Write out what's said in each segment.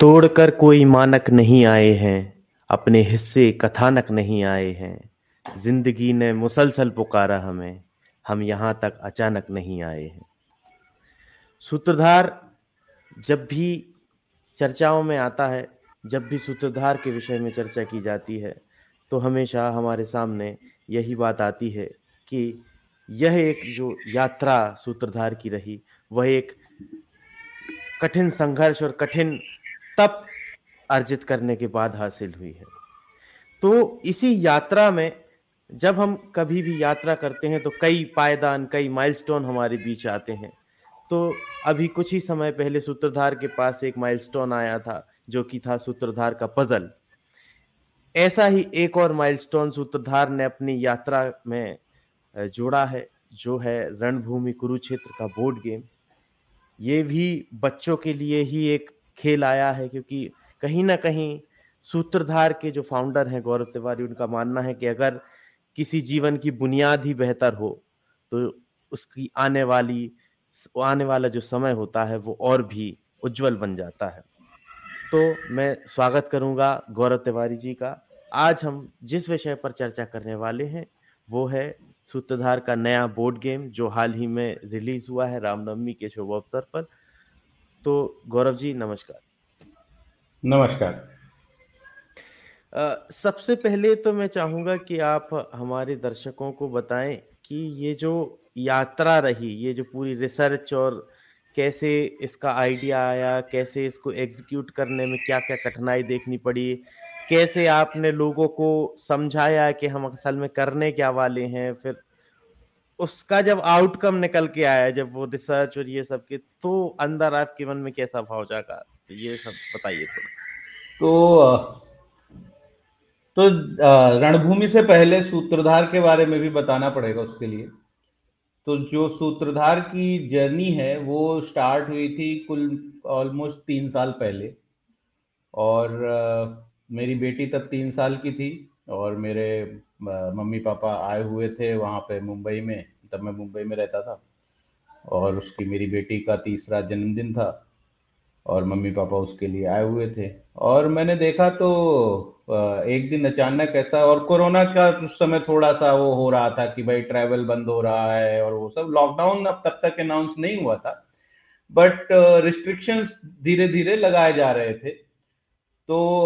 तोड़कर कोई मानक नहीं आए हैं, अपने हिस्से कथानक नहीं आए हैं। ज़िंदगी ने मुसलसल पुकारा हमें, हम यहाँ तक अचानक नहीं आए हैं। सूत्रधार जब भी चर्चाओं में आता है, जब भी सूत्रधार के विषय में चर्चा की जाती है तो हमेशा हमारे सामने यही बात आती है कि यह एक जो यात्रा सूत्रधार की रही, वह एक कठिन संघर्ष और कठिन तप अर्जित करने के बाद हासिल हुई है। तो इसी यात्रा में जब हम कभी भी यात्रा करते हैं तो कई पायदान, कई माइलस्टोन हमारे बीच आते हैं। तो अभी कुछ ही समय पहले सूत्रधार के पास एक माइलस्टोन आया था, जो कि था सूत्रधार का पजल ऐसा ही एक और माइलस्टोन सूत्रधार ने अपनी यात्रा में जोड़ा है, जो है रणभूमि कुरुक्षेत्र का बोर्ड गेम ये भी बच्चों के लिए ही एक खेल आया है क्योंकि कहीं ना कहीं सूत्रधार के जो फाउंडर हैं, गौरव तिवारी, उनका मानना है कि अगर किसी जीवन की बुनियाद ही बेहतर हो तो उसकी आने वाली, आने वाला जो समय होता है, वो और भी उज्जवल बन जाता है। तो मैं स्वागत करूँगा गौरव तिवारी जी का। आज हम जिस विषय पर चर्चा करने वाले हैं, वो है सूत्रधार का नया बोर्ड गेम जो हाल ही में रिलीज़ हुआ है रामनवमी के शुभ अवसर पर। तो गौरव जी नमस्कार। नमस्कार। uh, सबसे पहले तो मैं चाहूँगा कि आप हमारे दर्शकों को बताएँ कि ये जो यात्रा रही ये जो पूरी रिसर्च और कैसे इसका आइडिया आया कैसे इसको एग्जीक्यूट करने में क्या क्या कठिनाई देखनी पड़ी कैसे आपने लोगों को समझाया कि हम असल में करने क्या वाले हैं फिर उसका जब आउटकम निकल के आया, जब वो रिसर्च और ये सब के तो अंदर आपके मन में कैसा भाव जागा? तो ये सब बताइए थोड़ा। तो तो रणभूमि से पहले सूत्रधार के बारे में भी बताना पड़ेगा उसके लिए। तो जो सूत्रधार की जर्नी है, वो स्टार्ट हुई थी कुल ऑलमोस्ट तीन साल पहले। और मेरी बेटी तब तीन साल की थी। और मेरे मम्मी पापा आए हुए थे वहाँ पे मुंबई में, तब मैं मुंबई में रहता था। और उसकी मेरी बेटी का तीसरा जन्मदिन था और मम्मी पापा उसके लिए आए हुए थे। और मैंने देखा तो एक दिन अचानक ऐसा और कोरोना का उस समय थोड़ा सा वो हो रहा था कि भाई ट्रैवल बंद हो रहा है और वो सब लॉकडाउन अब तब तक अनाउंस नहीं हुआ था। बट रिस्ट्रिक्शंस धीरे धीरे लगाए जा रहे थे। तो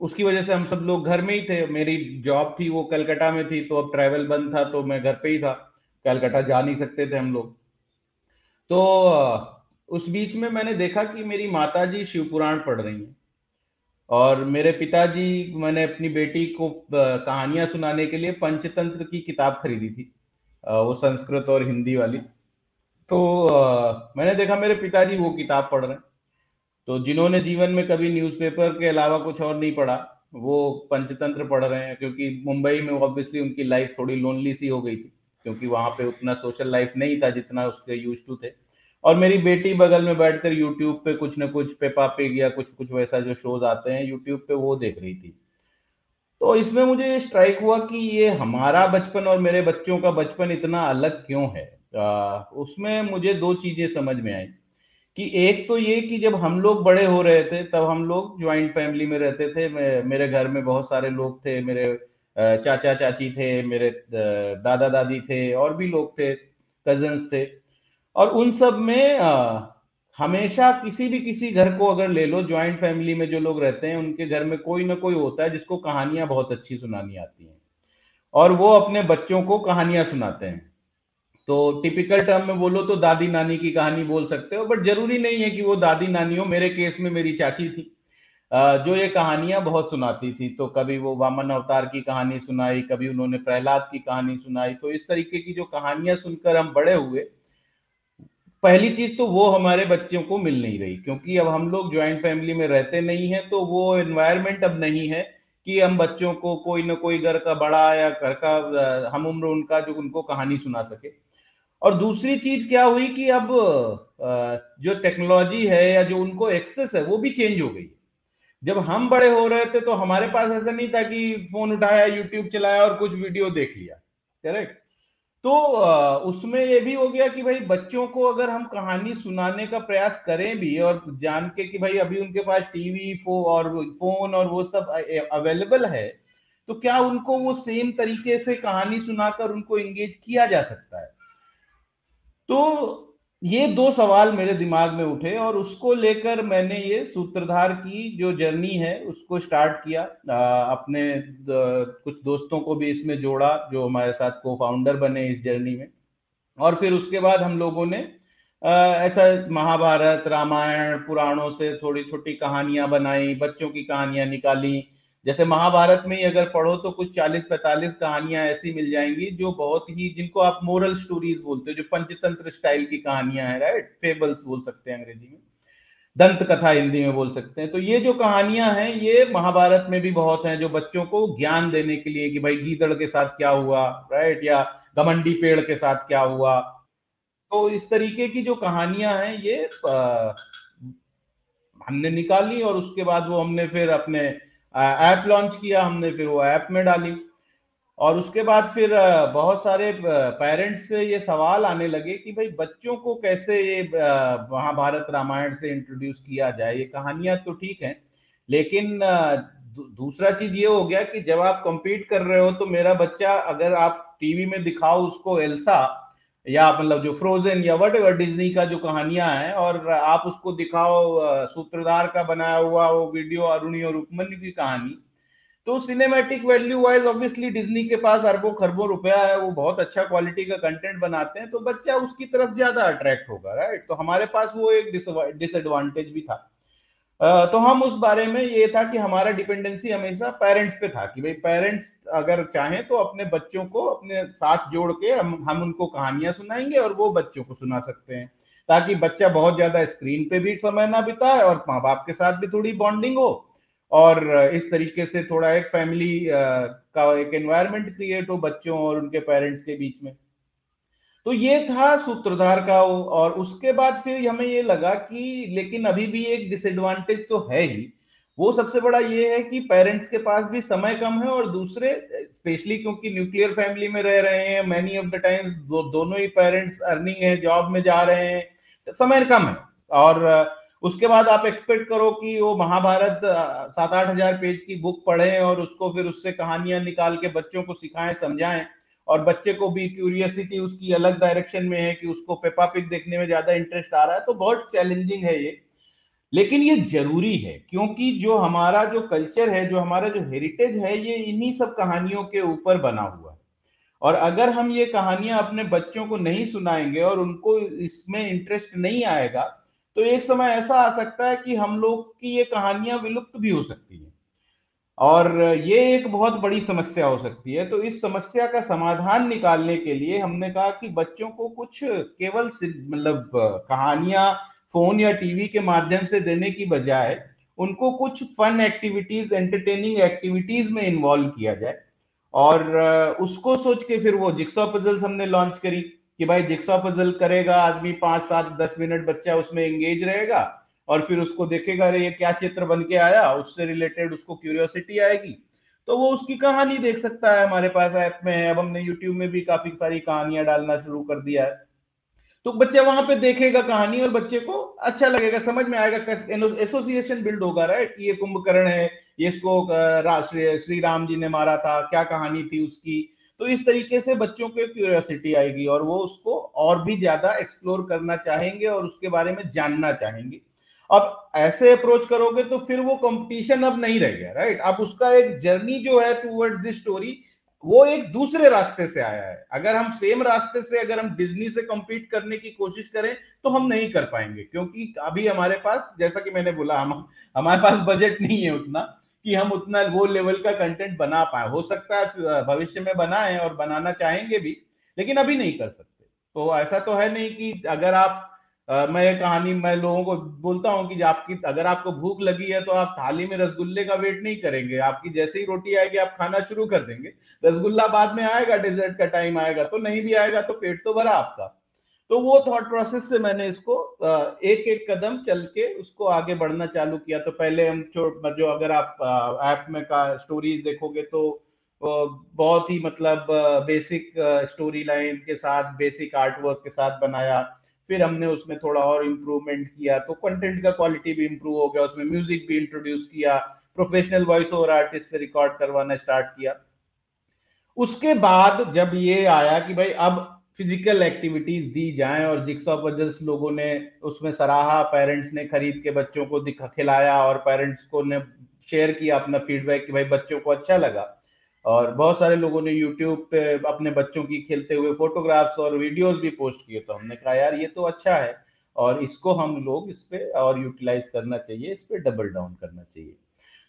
उसकी वजह से हम सब लोग घर में ही थे। मेरी जॉब थी, वो कलकत्ता में थी तो अब ट्रैवल बंद था तो मैं घर पे ही था। कलकत्ता जा नहीं सकते थे हम लोग। तो उस बीच में मैंने देखा कि मेरी माता जी शिव पुराण पढ़ रही हैं। और मेरे पिताजी, मैंने अपनी बेटी को कहानियाँ सुनाने के लिए पंचतंत्र की किताब खरीदी थी वो संस्कृत और हिंदी वाली। तो मैंने देखा मेरे पिताजी वो किताब पढ़ रहे हैं। तो जिन्होंने जीवन में कभी न्यूज़पेपर के अलावा कुछ और नहीं पढ़ा वो पंचतंत्र पढ़ रहे हैं क्योंकि मुंबई में ऑब्वियसली उनकी लाइफ थोड़ी लोनली सी हो गई थी क्योंकि वहाँ पे उतना सोशल लाइफ नहीं था जितना उसके यूज़ टू थे। और मेरी बेटी बगल में बैठकर यूट्यूब पे कुछ ना कुछ पेपा पिग या कुछ कुछ वैसा जो शोज़ आते हैं यूट्यूब पे वो देख रही थी। तो इसमें मुझे स्ट्राइक हुआ कि ये हमारा बचपन और मेरे बच्चों का बचपन इतना अलग क्यों है? आ, उसमें मुझे दो चीज़ें समझ में आई। कि एक तो ये कि जब हम लोग बड़े हो रहे थे, तब हम लोग ज्वाइंट फैमिली में रहते थे। मेरे घर में बहुत सारे लोग थे, मेरे चाचा चाची थे, मेरे दादा दादी थे, और भी लोग थे कजन्स थे। और उन सब में हमेशा किसी भी किसी घर को अगर ले लो ज्वाइंट फैमिली में जो लोग रहते हैं, उनके घर में कोई ना कोई होता है जिसको कहानियाँ बहुत अच्छी सुनानी आती हैं। और वो अपने बच्चों को कहानियाँ सुनाते हैं। तो टिपिकल टर्म में बोलो तो दादी नानी की कहानी बोल सकते हो बट ज़रूरी नहीं है कि वो दादी नानी हो मेरे केस में मेरी चाची थी। जो ये कहानियाँ बहुत सुनाती थी तो कभी वो वामन अवतार की कहानी सुनाई, कभी उन्होंने प्रहलाद की कहानी सुनाई तो इस तरीके की जो कहानियाँ सुनकर हम बड़े हुए, पहली चीज़ तो वो हमारे बच्चों को मिल नहीं रही, क्योंकि अब हम लोग ज्वाइंट फैमिली में रहते नहीं है तो वो एनवायरमेंट अब नहीं है कि हम बच्चों को कोई ना कोई घर का बड़ा या घर का हम उम्र उनका जो उनको कहानी सुना सके। और दूसरी चीज़ क्या हुई कि अब जो टेक्नोलॉजी है या जो उनको एक्सेस है, वो भी चेंज हो गई जब हम बड़े हो रहे थे तो हमारे पास ऐसा नहीं था कि फ़ोन उठाया यूट्यूब चलाया और कुछ वीडियो देख लिया। करेक्ट तो उसमें ये भी हो गया कि भाई बच्चों को अगर हम कहानी सुनाने का प्रयास करें भी और जान के कि भाई अभी उनके पास टीवी फो, और फ़ोन और वो सब अवेलेबल है तो क्या उनको वो सेम तरीके से कहानी सुनाकर उनको एंगेज किया जा सकता है? तो ये दो सवाल मेरे दिमाग में उठे और उसको लेकर मैंने ये सूत्रधार की जो जर्नी है उसको स्टार्ट किया। आ, अपने द, कुछ दोस्तों को भी इसमें जोड़ा जो हमारे साथ को फाउंडर बने इस जर्नी में। और फिर उसके बाद हम लोगों ने आ, ऐसा महाभारत रामायण पुराणों से थोड़ी छोटी कहानियाँ बनाई बच्चों की कहानियाँ निकाली जैसे महाभारत में ही अगर पढ़ो तो कुछ 40-45 कहानियाँ ऐसी मिल जाएँगी जो बहुत ही जिनको आप मोरल स्टोरीज बोलते हो जो पंचतंत्र स्टाइल की कहानियाँ हैं राइट फेबल्स बोल सकते हैं अंग्रेज़ी में। दंत कथा हिंदी में बोल सकते हैं। तो ये जो कहानियाँ हैं ये महाभारत में भी बहुत हैं जो बच्चों को ज्ञान देने के लिए कि भाई गीदड़ के साथ क्या हुआ राइट या गमंडी पेड़ के साथ क्या हुआ। तो इस तरीके की जो कहानियाँ हैं ये आ, हमने निकाली और उसके बाद वो हमने फिर अपने ऐप लॉन्च किया हमने, फिर वो ऐप में डाली। और उसके बाद फिर बहुत सारे पेरेंट्स से ये सवाल आने लगे कि भाई, बच्चों को कैसे ये महाभारत रामायण से इंट्रोड्यूस किया जाए? ये कहानियाँ तो ठीक है, लेकिन दूसरा चीज़ ये हो गया कि जब आप कंपीट कर रहे हो तो मेरा बच्चा अगर आप टीवी में दिखाओ उसको एल्सा या मतलब जो फ्रोजन या वट एवर डिज्नी का जो कहानियाँ हैं, और आप उसको दिखाओ सूत्रधार का बनाया हुआ वो वीडियो अरुणी और उपमन्यु की कहानी। तो cinematic value wise obviously Disney के पास अरबों खरबों रुपया है, वो बहुत अच्छा क्वालिटी का कंटेंट बनाते हैं तो बच्चा उसकी तरफ़ ज़्यादा अट्रैक्ट होगा राइट तो हमारे पास वो एक डिसएडवांटेज भी था। तो हम उस बारे में ये था कि हमारा डिपेंडेंसी हमेशा पेरेंट्स पे था कि भाई पेरेंट्स अगर चाहें तो अपने बच्चों को अपने साथ जोड़ के हम हम उनको कहानियाँ सुनाएँगे और वो बच्चों को सुना सकते हैं। ताकि बच्चा बहुत ज़्यादा स्क्रीन पे भी समय ना बिताए और माँ बाप के साथ भी थोड़ी बॉन्डिंग हो। और इस तरीके से थोड़ा एक फैमिली का एक एनवायरमेंट क्रिएट हो बच्चों और उनके पेरेंट्स के बीच में। तो ये था सूत्रधार का और उसके बाद फिर हमें ये लगा कि लेकिन अभी भी एक डिसएडवांटेज तो है ही। वो सबसे बड़ा ये है कि पेरेंट्स के पास भी समय कम है और दूसरे स्पेशली क्योंकि न्यूक्लियर फैमिली में रह रहे हैं मैनी ऑफ़ द टाइम्स दोनों ही पेरेंट्स अर्निंग है जॉब में जा रहे हैं तो समय कम है। और उसके बाद आप एक्सपेक्ट करो कि वो महाभारत सात आठ हज़ार पेज की बुक पढ़े और उसको फिर उससे कहानियाँ निकाल के बच्चों को सिखाएँ, समझाएँ। और बच्चे को भी क्यूरियसिटी उसकी अलग डायरेक्शन में है कि उसको पेपा पिक देखने में ज़्यादा इंटरेस्ट आ रहा है तो बहुत चैलेंजिंग है ये। लेकिन ये ज़रूरी है, क्योंकि जो हमारा जो कल्चर है, जो हमारा जो हेरिटेज है, ये इन्हीं सब कहानियों के ऊपर बना हुआ है। और अगर हम ये कहानियाँ अपने बच्चों को नहीं सुनाएँगे और उनको इसमें इंटरेस्ट नहीं आएगा तो एक समय ऐसा आ सकता है कि हम लोग की ये कहानियाँ विलुप्त भी हो सकती है। और ये एक बहुत बड़ी समस्या हो सकती है। तो इस समस्या का समाधान निकालने के लिए हमने कहा कि बच्चों को कुछ केवल मतलब कहानियाँ, फ़ोन या टीवी के माध्यम से देने की बजाय उनको कुछ फन एक्टिविटीज़ एंटरटेनिंग एक्टिविटीज़ में इन्वॉल्व किया जाए। और उसको सोच के फिर वो जिक्सॉ पजल्स हमने लॉन्च करी कि भाई जिक्सॉ पजल करेगा, आदमी पाँच सात दस मिनट बच्चा उसमें एंगेज रहेगा और फिर उसको देखेगा, अरे, ये क्या चित्र बन के आया? उससे रिलेटेड उसको क्यूरियोसिटी आएगी। तो वो उसकी कहानी देख सकता है हमारे पास ऐप में है। अब हमने यूट्यूब में भी काफ़ी सारी कहानियाँ डालना शुरू कर दिया है। तो बच्चा वहाँ पे देखेगा कहानी और बच्चे को अच्छा लगेगा, समझ में आएगा एसोसिएशन बिल्ड होगा राइट ये कुंभकर्ण है, ये इसको श्री राम जी ने मारा था, क्या कहानी थी उसकी? तो इस तरीके से बच्चों को क्यूरियोसिटी आएगी और वो उसको और भी ज़्यादा एक्सप्लोर करना चाहेंगे और उसके बारे में जानना चाहेंगे। अब ऐसे अप्रोच करोगे तो फिर वो कंपटीशन अब नहीं रह गया राइट अब उसका एक जर्नी जो है टूवर्ड दिस स्टोरी वो एक दूसरे रास्ते से आया है। अगर हम सेम रास्ते से, अगर हम डिज्नी से compete करने की कोशिश करें तो हम नहीं कर पाएँगे, क्योंकि अभी हमारे पास, जैसा कि मैंने बोला, हम, हमारे पास बजट नहीं है उतना, कि हम उतना वो लेवल का कंटेंट बना पाए। हो सकता है भविष्य में बनाएँ और बनाना चाहेंगे भी, लेकिन अभी नहीं कर सकते। तो ऐसा तो है नहीं कि अगर आप मैं ये कहानी मैं लोगों को बोलता हूँ कि आपकी, अगर आपको भूख लगी है तो आप थाली में रसगुल्ले का वेट नहीं करेंगे। आपकी जैसे ही रोटी आएगी, आप खाना शुरू कर देंगे। रसगुल्ला बाद में आएगा डेजर्ट का टाइम आएगा तो नहीं भी आएगा तो पेट तो भरा आपका। तो वो थॉट प्रोसेस से मैंने इसको एक एक कदम चल के उसको आगे बढ़ना चालू किया। तो पहले हम जो अगर आप ऐप में का स्टोरीज देखोगे तो बहुत ही मतलब बेसिक स्टोरी लाइन के साथ बेसिक आर्ट वर्क के साथ बनाया। फिर हमने उसमें थोड़ा और इम्प्रूवमेंट किया तो कंटेंट का क्वालिटी भी इम्प्रूव हो गया, उसमें म्यूज़िक भी इंट्रोड्यूस किया प्रोफेशनल वॉइस ओवर आर्टिस्ट से रिकॉर्ड करवाना स्टार्ट किया। उसके बाद जब ये आया कि भाई अब फ़िज़िकल एक्टिविटीज़ दी जाएँ और जिक्सा पजल्स लोगों ने उसमें सराहा पेरेंट्स ने खरीद के बच्चों को दिखा, खिलाया और पेरेंट्स को ने शेयर किया अपना फीडबैक कि भाई बच्चों को अच्छा लगा। और बहुत सारे लोगों ने यूट्यूब पे अपने बच्चों की खेलते हुए फोटोग्राफ्स और वीडियोस भी पोस्ट किए तो हमने कहा, यार, ये तो अच्छा है और इसको हम लोग इस पर और यूटिलाइज करना चाहिए, इस पर डबल डाउन करना चाहिए।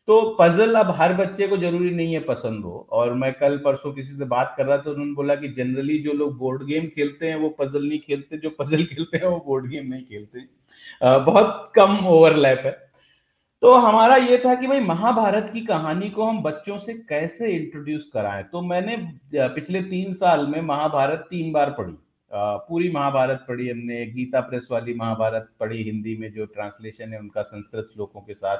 तो पजल अब हर बच्चे को ज़रूरी नहीं है पसंद हो और मैं कल परसों किसी से बात कर रहा था उन्होंने बोला कि जनरली जो लोग बोर्ड गेम खेलते हैं, वो पजल नहीं खेलते, जो पजल खेलते हैं, वो बोर्ड गेम नहीं खेलते। बहुत कम ओवरलैप है। तो हमारा ये था कि भाई महाभारत की कहानी को हम बच्चों से कैसे इंट्रोड्यूस कराएँ? तो मैंने पिछले तीन साल में महाभारत तीन बार पढ़ी। पूरी महाभारत पढ़ी हमने, गीता प्रेस वाली महाभारत पढ़ी, हिंदी में जो ट्रांसलेशन है उनका संस्कृत श्लोकों के साथ।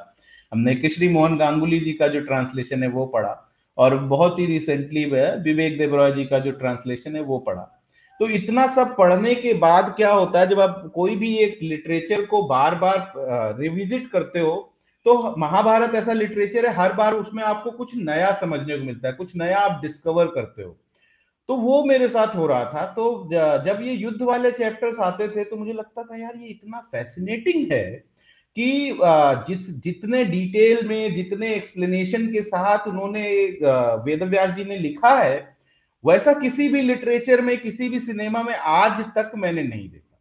हमने किश्री मोहन गांगुली जी का जो ट्रांसलेशन है वो पढ़ा और बहुत ही रिसेंटली वह विवेक देवरॉय जी का जो ट्रांसलेशन है वो पढ़ा। तो इतना सब पढ़ने के बाद क्या होता है, जब आप कोई भी एक लिटरेचर को बार बार रिविजिट करते हो तो महाभारत ऐसा लिटरेचर है, हर बार उसमें आपको कुछ नया समझने को मिलता है, कुछ नया आप डिस्कवर करते हो। तो वो मेरे साथ हो रहा था तो जब ये युद्ध वाले चैप्टर्स आते थे तो मुझे लगता था, यार, ये इतना फैसिनेटिंग है कि जिस, जितने डिटेल में, जितने एक्सप्लेनेशन के साथ उन्होंने वेदव्यास जी ने लिखा है, वैसा किसी भी लिटरेचर में, किसी भी सिनेमा में आज तक मैंने नहीं देखा।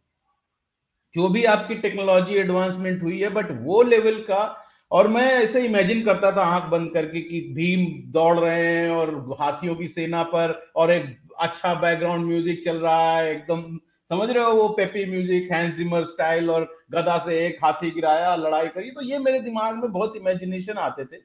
जो भी आपकी टेक्नोलॉजी एडवांसमेंट हुई है बट वो लेवल का और मैं ऐसे इमेजिन करता था आँख बंद करके कि भीम दौड़ रहे हैं और हाथियों की सेना पर और एक अच्छा बैकग्राउंड म्यूज़िक चल रहा है, एकदम, समझ रहे हो वो peppy music Hans Zimmer style और गदा से एक हाथी गिराया, लड़ाई करी तो ये मेरे दिमाग में बहुत इमेजिनेशन आते थे।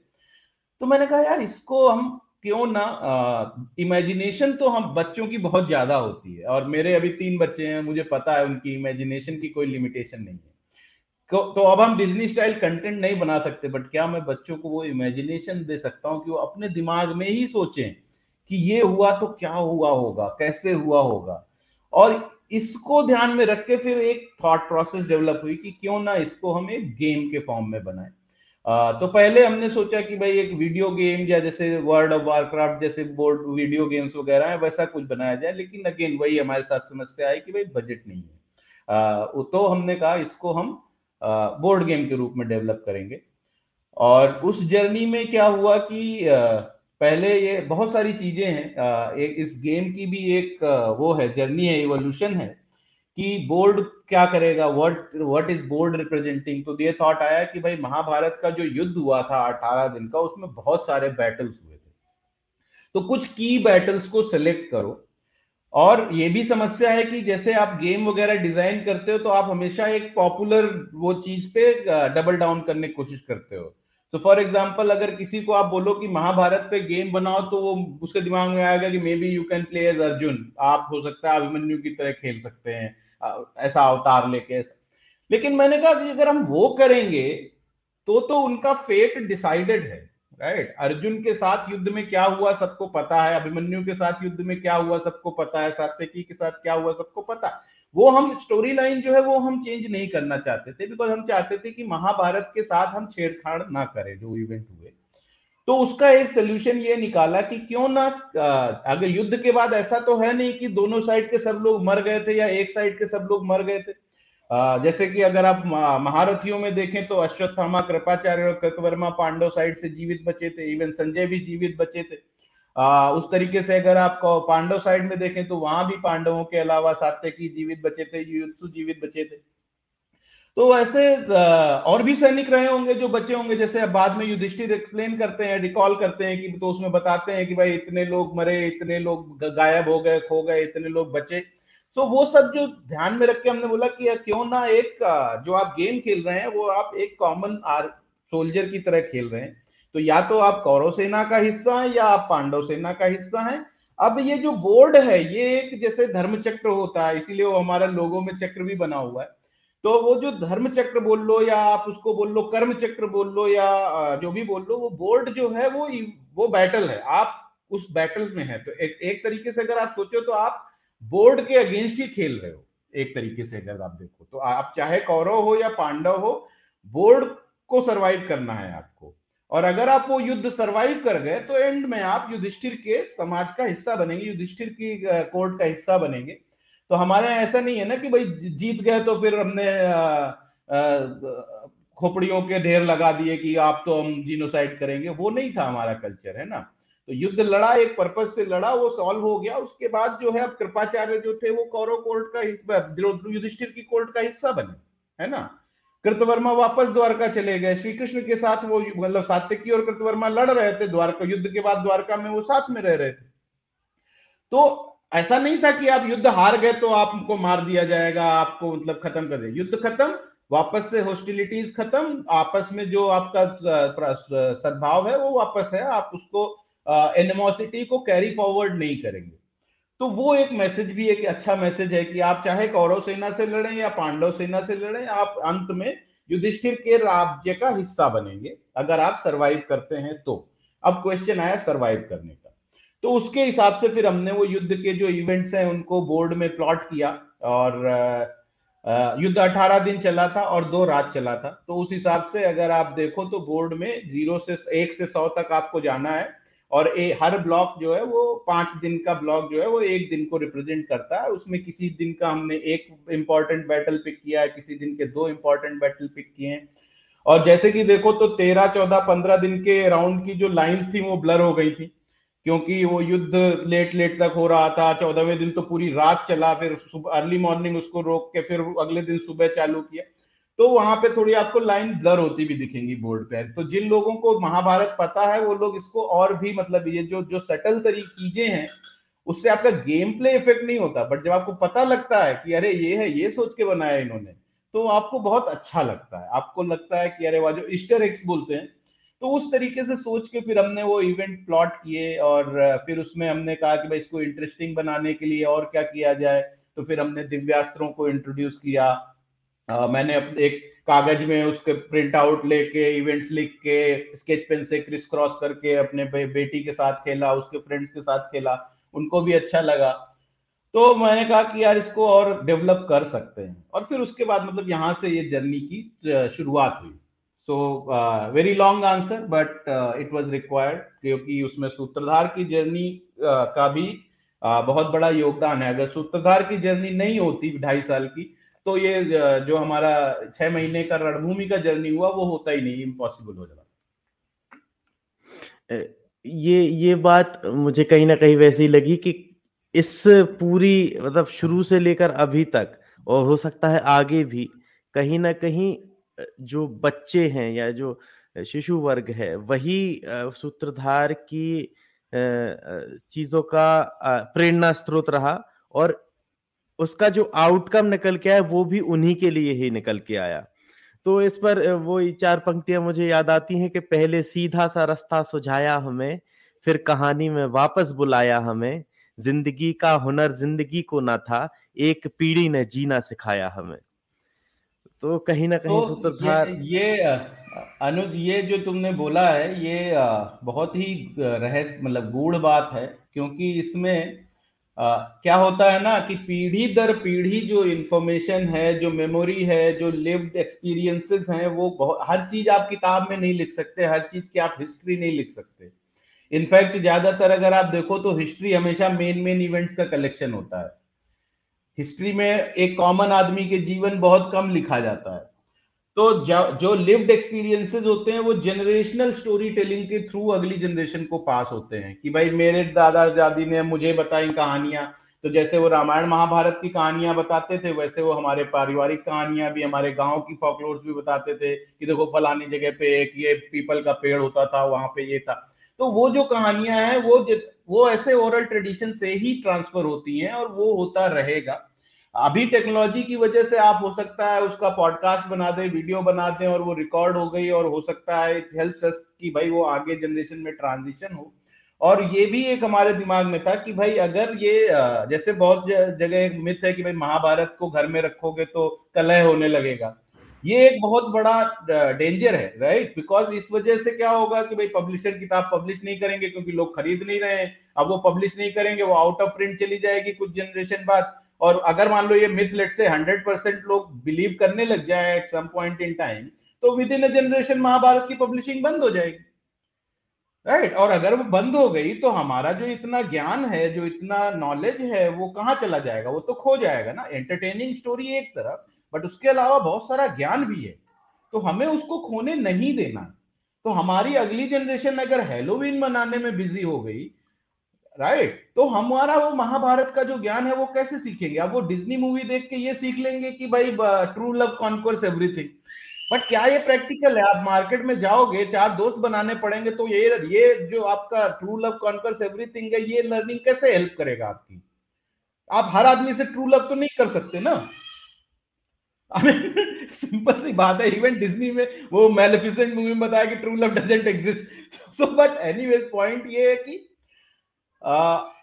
तो मैंने कहा, यार, इसको हम क्यों ना इमेजिनेशन तो हम बच्चों की बहुत ज़्यादा होती है और मेरे अभी तीन बच्चे हैं, मुझे पता है उनकी इमेजिनेशन की कोई लिमिटेशन नहीं है। तो, तो अब हम डिज्नी स्टाइल कंटेंट नहीं बना सकते बट क्या मैं बच्चों को वो इमेजिनेशन दे सकता हूँ कि वो अपने दिमाग में ही सोचें कि ये हुआ तो क्या हुआ होगा कैसे हुआ होगा? और इसको ध्यान में रख के फिर एक थॉट प्रोसेस डेवलप हुई कि क्यों ना इसको हम एक गेम के फॉर्म में बनाए। तो पहले हमने सोचा कि भाई एक वीडियो गेम या जैसे वर्ल्ड ऑफ़ वारक्राफ्ट जैसे बोर्ड वीडियो गेम्स वगैरह है वैसा कुछ बनाया जाए लेकिन अगेन वही हमारे साथ समस्या आई कि भाई बजट नहीं है। आ, तो हमने कहा इसको हम बोर्ड गेम के रूप में डेवलप करेंगे। और उस जर्नी में क्या हुआ कि पहले ये बहुत सारी चीज़ें हैं। एक इस गेम की भी एक वो है जर्नी है इवोल्यूशन है कि बोर्ड क्या करेगा what what is board representing तो ये थॉट आया कि भाई महाभारत का जो युद्ध हुआ था अठारह दिन का, उसमें बहुत सारे बैटल्स हुए थे। तो कुछ की बैटल्स को सिलेक्ट करो। और ये भी समस्या है कि जैसे आप गेम वगैरह डिज़ाइन करते हो तो आप हमेशा एक पॉपुलर वो चीज़ पे डबल डाउन करने की कोशिश करते हो। तो फॉर एग्ज़ाम्पल अगर किसी को आप बोलो कि महाभारत पे गेम बनाओ तो वो उसके दिमाग में आएगा कि maybe you can play as Arjun आप हो सकता है अभिमन्यु की तरह खेल सकते हैं ऐसा अवतार लेके, ऐसा। लेकिन मैंने कहा कि अगर हम वो करेंगे तो तो उनका फेट डिसाइडेड है। राइट अर्जुन के साथ युद्ध में क्या हुआ सबको पता है, अभिमन्यु के साथ युद्ध में क्या हुआ सबको पता है, सात्यकी के साथ क्या हुआ सबको पता वो हम स्टोरी लाइन जो है वो हम चेंज नहीं करना चाहते थे बिकॉज़ हम चाहते थे कि महाभारत के साथ हम छेड़छाड़ ना करें जो इवेंट हुए। तो उसका एक सोल्यूशन ये निकाला कि क्यों ना अगर युद्ध के बाद ऐसा तो है नहीं कि दोनों साइड के सब लोग मर गए थे या एक साइड के सब लोग मर गए थे। जैसे कि अगर आप महारथियों में देखें तो अश्वत्थामा कृपाचार्य और कृतवर्मा पांडव साइड से जीवित बचे थे इवन संजय भी जीवित बचे थे। आ, उस तरीके से अगर आप पांडव साइड में देखें तो वहाँ भी पांडवों के अलावा सात्यकी जीवित बचे थे युत्सु जीवित बचे थे। तो ऐसे और भी सैनिक रहे होंगे जो बचे होंगे जैसे अब बाद में युधिष्ठिर एक्सप्लेन करते हैं रिकॉल करते हैं कि तो उसमें बताते हैं कि भाई इतने लोग मरे इतने लोग गायब हो गए खो गए इतने लोग बचे। तो वो सब जो ध्यान में रख के हमने बोला कि क्यों ना एक जो आप गेम खेल रहे हैं वो आप एक कॉमन आर सोल्जर की तरह खेल रहे हैं। तो या तो आप कौरव सेना का हिस्सा है या आप पांडव सेना का हिस्सा है। अब ये जो बोर्ड है ये एक जैसे धर्म चक्र होता है इसीलिए वो हमारा लोगों में चक्र भी बना हुआ है। तो वो जो धर्म चक्र बोल लो या आप उसको बोल लो कर्म चक्र बोल लो या जो भी बोल लो वो बोर्ड जो है वो वो बैटल है। आप उस बैटल में है। तो एक, एक तरीके से अगर आप सोचो तो आप बोर्ड के अगेंस्ट ही खेल रहे हो, एक तरीके से अगर आप देखो। तो आप चाहे कौरव हो या पांडव हो, बोर्ड को सरवाइव करना है आपको। और अगर आप वो युद्ध सरवाइव कर गए तो एंड में आप युधिष्ठिर के समाज का हिस्सा बनेंगे, युधिष्ठिर की कोर्ट का हिस्सा बनेंगे। तो हमारे यहाँ ऐसा नहीं है ना कि भाई जीत गए तो फिर हमने खोपड़ियों के ढेर लगा दिए कि आप तो हम जीनोसाइड करेंगे। वो नहीं था हमारा कल्चर है ना? तो युद्ध लड़ा, एक पर्पज से लड़ा, वो सॉल्व हो गया। उसके बाद जो है, अब कृपाचार्य जो थे, वो कौरव कोर्ट का हिस्सा युधिष्ठिर की कोर्ट का हिस्सा बने, है ना? कृतवर्मा वापस द्वारका चले गए। श्री कृष्ण के साथ वो मतलब सात्यकी और कृतवर्मा लड़ रहे थे द्वारका, युद्ध के बाद द्वारका में वो साथ में रह रहे थे। तो ऐसा नहीं था कि आप युद्ध हार गए तो आपको मार दिया जाएगा, आपको मतलब खत्म कर दे युद्ध खत्म, वापस से हॉस्टिलिटीज खत्म, आपस में जो आपका सद्भाव है, वो वापस है। आप उसको एनिमोसिटी को कैरी फॉरवर्ड नहीं करेंगे। तो वो एक मैसेज भी एक अच्छा मैसेज है कि आप चाहे कौरव सेना से लड़े या पांडव सेना से लड़े, आप अंत में युधिष्ठिर के राज्य का हिस्सा बनेंगे, अगर आप सरवाइव करते हैं तो। अब क्वेश्चन आया सरवाइव करने का। तो उसके हिसाब से फिर हमने वो युद्ध के जो इवेंट्स हैं, उनको बोर्ड में प्लॉट किया और युद्ध 18 दिन चला था और दो रात चला था। तो उस हिसाब से अगर आप देखो तो बोर्ड में ज़ीरो से एक से सौ तक आपको जाना है। और ए, हर ब्लॉक जो है वो पाँच दिन का ब्लॉक जो है वो एक दिन को रिप्रेजेंट करता है। उसमें किसी दिन का हमने एक इंपॉर्टेंट बैटल पिक किया है किसी दिन के दो इंपॉर्टेंट बैटल पिक किए हैं। और जैसे कि देखो तो तेरह चौदह पंद्रह दिन के राउंड की जो लाइंस थी वो ब्लर हो गई थी क्योंकि वो युद्ध लेट लेट तक हो रहा था। चौदहवें दिन तो पूरी रात चला फिर अर्ली मॉर्निंग उसको रोक के फिर अगले दिन सुबह चालू किया। तो वहाँ पे थोड़ी आपको लाइन ब्लर होती भी दिखेंगी बोर्ड पे। तो जिन लोगों को महाभारत पता है, वो लोग इसको और भी मतलब ये जो जो सटल तरी चीज़ें हैं, उससे आपका गेम प्ले इफ़ेक्ट नहीं होता। बट जब आपको पता लगता है कि अरे ये है, ये सोच के बनाया इन्होंने तो आपको बहुत अच्छा लगता है। आपको लगता है कि अरे वह, जो ईस्टर एक्स बोलते हैं तो उस तरीके से सोच के फिर हमने वो इवेंट प्लॉट किए और फिर उसमें हमने कहा कि भाई इसको इंटरेस्टिंग बनाने के लिए और क्या किया जाए तो फिर हमने दिव्यास्त्रों को इंट्रोड्यूस किया आ, मैंने एक कागज़ में उसके प्रिंट आउट लेके इवेंट्स लिख के स्केच पेन से क्रिस क्रॉस करके अपने बेटी के साथ खेला उसके फ्रेंड्स के साथ खेला उनको भी अच्छा लगा। तो मैंने कहा कि यार इसको और डेवलप कर सकते हैं। और फिर उसके बाद मतलब यहाँ से ये जर्नी की शुरुआत हुई। So very long answer but it was required क्योंकि उसमें सूत्रधार की जर्नी uh, का भी uh, बहुत बड़ा योगदान है। अगर सूत्रधार की जर्नी नहीं होती ढाई साल की तो ये जो हमारा छह महीने का रणभूमि का जर्नी हुआ, वो होता ही नहीं इम्पॉसिबल हो जाता। ये ये बात मुझे कहीं ना कहीं वैसी लगी कि इस पूरी मतलब शुरू से लेकर अभी तक, और हो सकता है आगे भी, कहीं ना कहीं जो बच्चे हैं या जो शिशु वर्ग है, वही सूत्रधार की चीज़ों का प्रेरणा स्रोत रहा, और उसका जो आउटकम निकल के आया वो भी उन्हीं के लिए ही निकल के आया। तो इस पर वो चार पंक्तियाँ मुझे याद आती हैं कि पहले सीधा सा रास्ता सुझाया हमें फिर कहानी में वापस बुलाया हमें ज़िंदगी का हुनर ज़िंदगी को ना था एक पीढ़ी ने जीना सिखाया हमें। तो कहीं ना कहीं तो सूत्रधार ये, ये अनुज ये जो तुमने बोला है ये बहुत ही रहस्य मतलब गूढ़ बात है क्योंकि इसमें आ, क्या होता है ना कि पीढ़ी दर पीढ़ी जो इंफॉर्मेशन है जो मेमोरी है जो लिव्ड एक्सपीरियंसेस हैं वो बहुत हर चीज़ आप किताब में नहीं लिख सकते हर चीज़ की आप हिस्ट्री नहीं लिख सकते। इनफैक्ट ज़्यादातर अगर आप देखो तो हिस्ट्री हमेशा मेन मेन इवेंट्स का कलेक्शन होता है। हिस्ट्री में एक कॉमन आदमी के जीवन बहुत कम लिखा जाता है। तो जो लिव्ड एक्सपीरियंसेस होते हैं, वो जनरेशनल स्टोरी टेलिंग के थ्रू अगली जनरेशन को पास होते हैं कि भाई मेरे दादा दादी ने मुझे बताई कहानियाँ। तो जैसे वो रामायण महाभारत की कहानियाँ बताते थे, वैसे वो हमारे पारिवारिक कहानियाँ भी, हमारे गाँव की फॉकलोर्स भी बताते थे कि देखो फलानी जगह पे एक ये पीपल का पेड़ होता था, वहाँ पे ये था। तो वो जो कहानियाँ हैं, वो वो ऐसे ओरल ट्रेडिशन से ही ट्रांसफ़र होती हैं और वो होता रहेगा। अभी टेक्नोलॉजी की वजह से आप, हो सकता है उसका पॉडकास्ट बना दें वीडियो बना दें और वो रिकॉर्ड हो गई और हो सकता है अस कि भाई वो आगे जनरेशन में ट्रांजिशन हो। और ये भी एक हमारे दिमाग में था कि भाई अगर ये जैसे बहुत जगह मिथ है कि भाई महाभारत को घर में रखोगे तो कलह होने लगेगा। ये एक बहुत बड़ा डेंजर है राइट बिकॉज़ इस वजह से क्या होगा कि भाई पब्लिशर किताब पब्लिश नहीं करेंगे क्योंकि लोग खरीद नहीं रहे हैं। अब वो पब्लिश नहीं करेंगे, वो आउट ऑफ़ प्रिंट चली जाएगी कुछ जनरेशन बाद। और अगर मान लो ये मिथ लेट से हंड्रेड परसेंट लोग बिलीव करने लग जाए at some point in time तो within a generation Mahabharat की पब्लिशिंग बंद हो जाएगी। Right right? और अगर वो बंद हो गई तो हमारा जो इतना ज्ञान है, जो इतना नॉलेज है, वो कहाँ चला जाएगा? वो तो खो जाएगा ना। एंटरटेनिंग स्टोरी एक तरफ़ बट उसके अलावा बहुत सारा ज्ञान भी है। तो हमें उसको खोने नहीं देना। तो हमारी अगली जनरेशन अगर हेलोविन मनाने में बिज़ी हो गई राइट right? तो हमारा वो महाभारत का जो ज्ञान है वो कैसे सीखेंगे? अब वो डिज्नी मूवी देख के ये सीख लेंगे कि भाई true love conquers everything but क्या ये प्रैक्टिकल है? आप मार्केट में जाओगे, चार दोस्त बनाने पड़ेंगे तो ये ये जो आपका ट्रू लव कॉन्कर्स एवरीथिंग है, ये लर्निंग कैसे हेल्प करेगा आपकी? आप हर आदमी से ट्रू लव तो नहीं कर सकते ना? सिंपल सी बात है इवन डिज्नी में वो मेलिफिसेंट मूवी में बताया कि true love doesn't exist so but anyway point ये है कि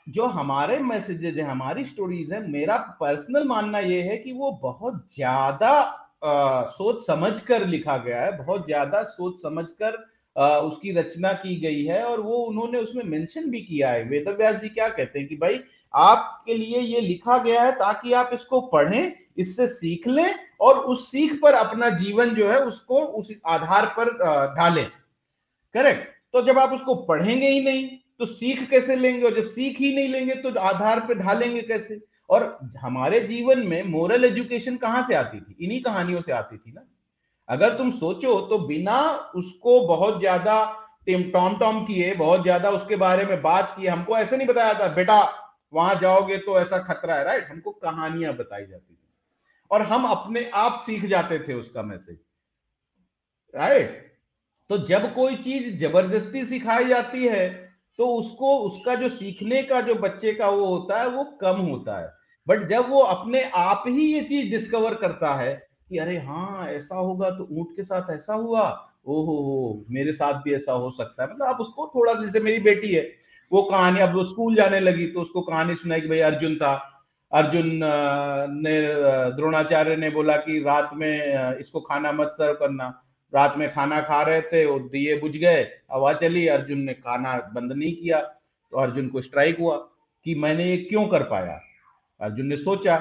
जो हमारे मैसेजेज है हमारी स्टोरीज है मेरा पर्सनल मानना यह है कि वो बहुत ज़्यादा सोच समझ कर लिखा गया है बहुत ज़्यादा सोच समझ कर आ, उसकी रचना की गई है और वो उन्होंने उसमें मेंशन भी किया है। वेद व्यास जी क्या कहते हैं कि भाई आपके लिए ये लिखा गया है ताकि आप इसको पढ़ें इससे सीख लें और उस सीख पर अपना जीवन जो है उसको उस आधार पर ढालें। करेक्ट? तो जब आप उसको पढ़ेंगे ही नहीं तो सीख कैसे लेंगे? और जब सीख ही नहीं लेंगे तो आधार पर ढालेंगे कैसे? और हमारे जीवन में मोरल एजुकेशन कहाँ से आती थी? इन्हीं कहानियों से आती थी ना। अगर तुम सोचो तो बिना उसको बहुत ज़्यादा टॉम टॉम किए, बहुत ज़्यादा उसके बारे में बात किए, हमको ऐसे नहीं बताया था, बेटा, वहाँ जाओगे तो ऐसा खतरा है राइट हमको कहानियाँ बताई जाती थी। और हम अपने आप सीख जाते थे उसका मैसेज राइट तो जब कोई चीज़ ज़बरदस्ती सिखाई जाती है तो उसको, उसका जो सीखने का, जो बच्चे का वो होता है, वो कम होता है। बट जब वो अपने आप ही ये चीज़ डिस्कवर करता है कि अरे हाँ ऐसा होगा तो ऊँट के साथ ऐसा हुआ, ओहो हो, मेरे साथ भी ऐसा हो सकता है। मतलब आप उसको थोड़ा जैसे मेरी बेटी है, वो कहानी, अब वो स्कूल जाने लगी तो उसको कहानी सुनाई कि भाई अर्जुन था। अर्जुन ने द्रोणाचार्य ने बोला कि रात में इसको खाना मत सर्व करना। रात में खाना खा रहे थे, वो दिए बुझ गए, हवा चली, अर्जुन ने खाना बंद नहीं किया तो अर्जुन को स्ट्राइक हुआ कि मैंने ये क्यों कर पाया? अर्जुन ने सोचा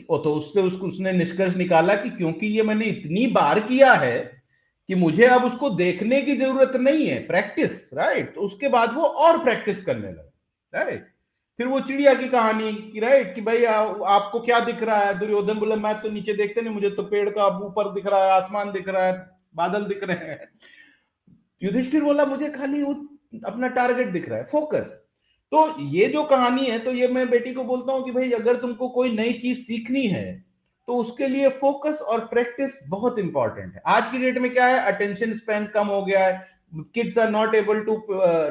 तो उससे उसको उसने निष्कर्ष निकाला कि क्योंकि ये मैंने इतनी बार किया है कि मुझे अब उसको देखने की ज़रूरत नहीं है प्रैक्टिस राइट तो उसके बाद वो और प्रैक्टिस करने लगा राइट फिर वो चिड़िया की कहानी की राइट कि भाई आ, आपको क्या दिख रहा है? दुर्योधन बोले मैं तो नीचे देखते नहीं मुझे तो पेड़ का ऊपर दिख रहा है आसमान दिख रहा है बादल दिख रहे हैं। युधिष्ठिर बोला मुझे खाली वो अपना टारगेट दिख रहा है फोकस तो ये जो कहानी है तो ये मैं बेटी को बोलता हूँ कि भाई अगर तुमको कोई नई चीज़ सीखनी है तो उसके लिए फोकस और प्रैक्टिस बहुत इंपॉर्टेंट है। आज की डेट में क्या है? अटेंशन स्पेन कम हो गया है। Kids are not able to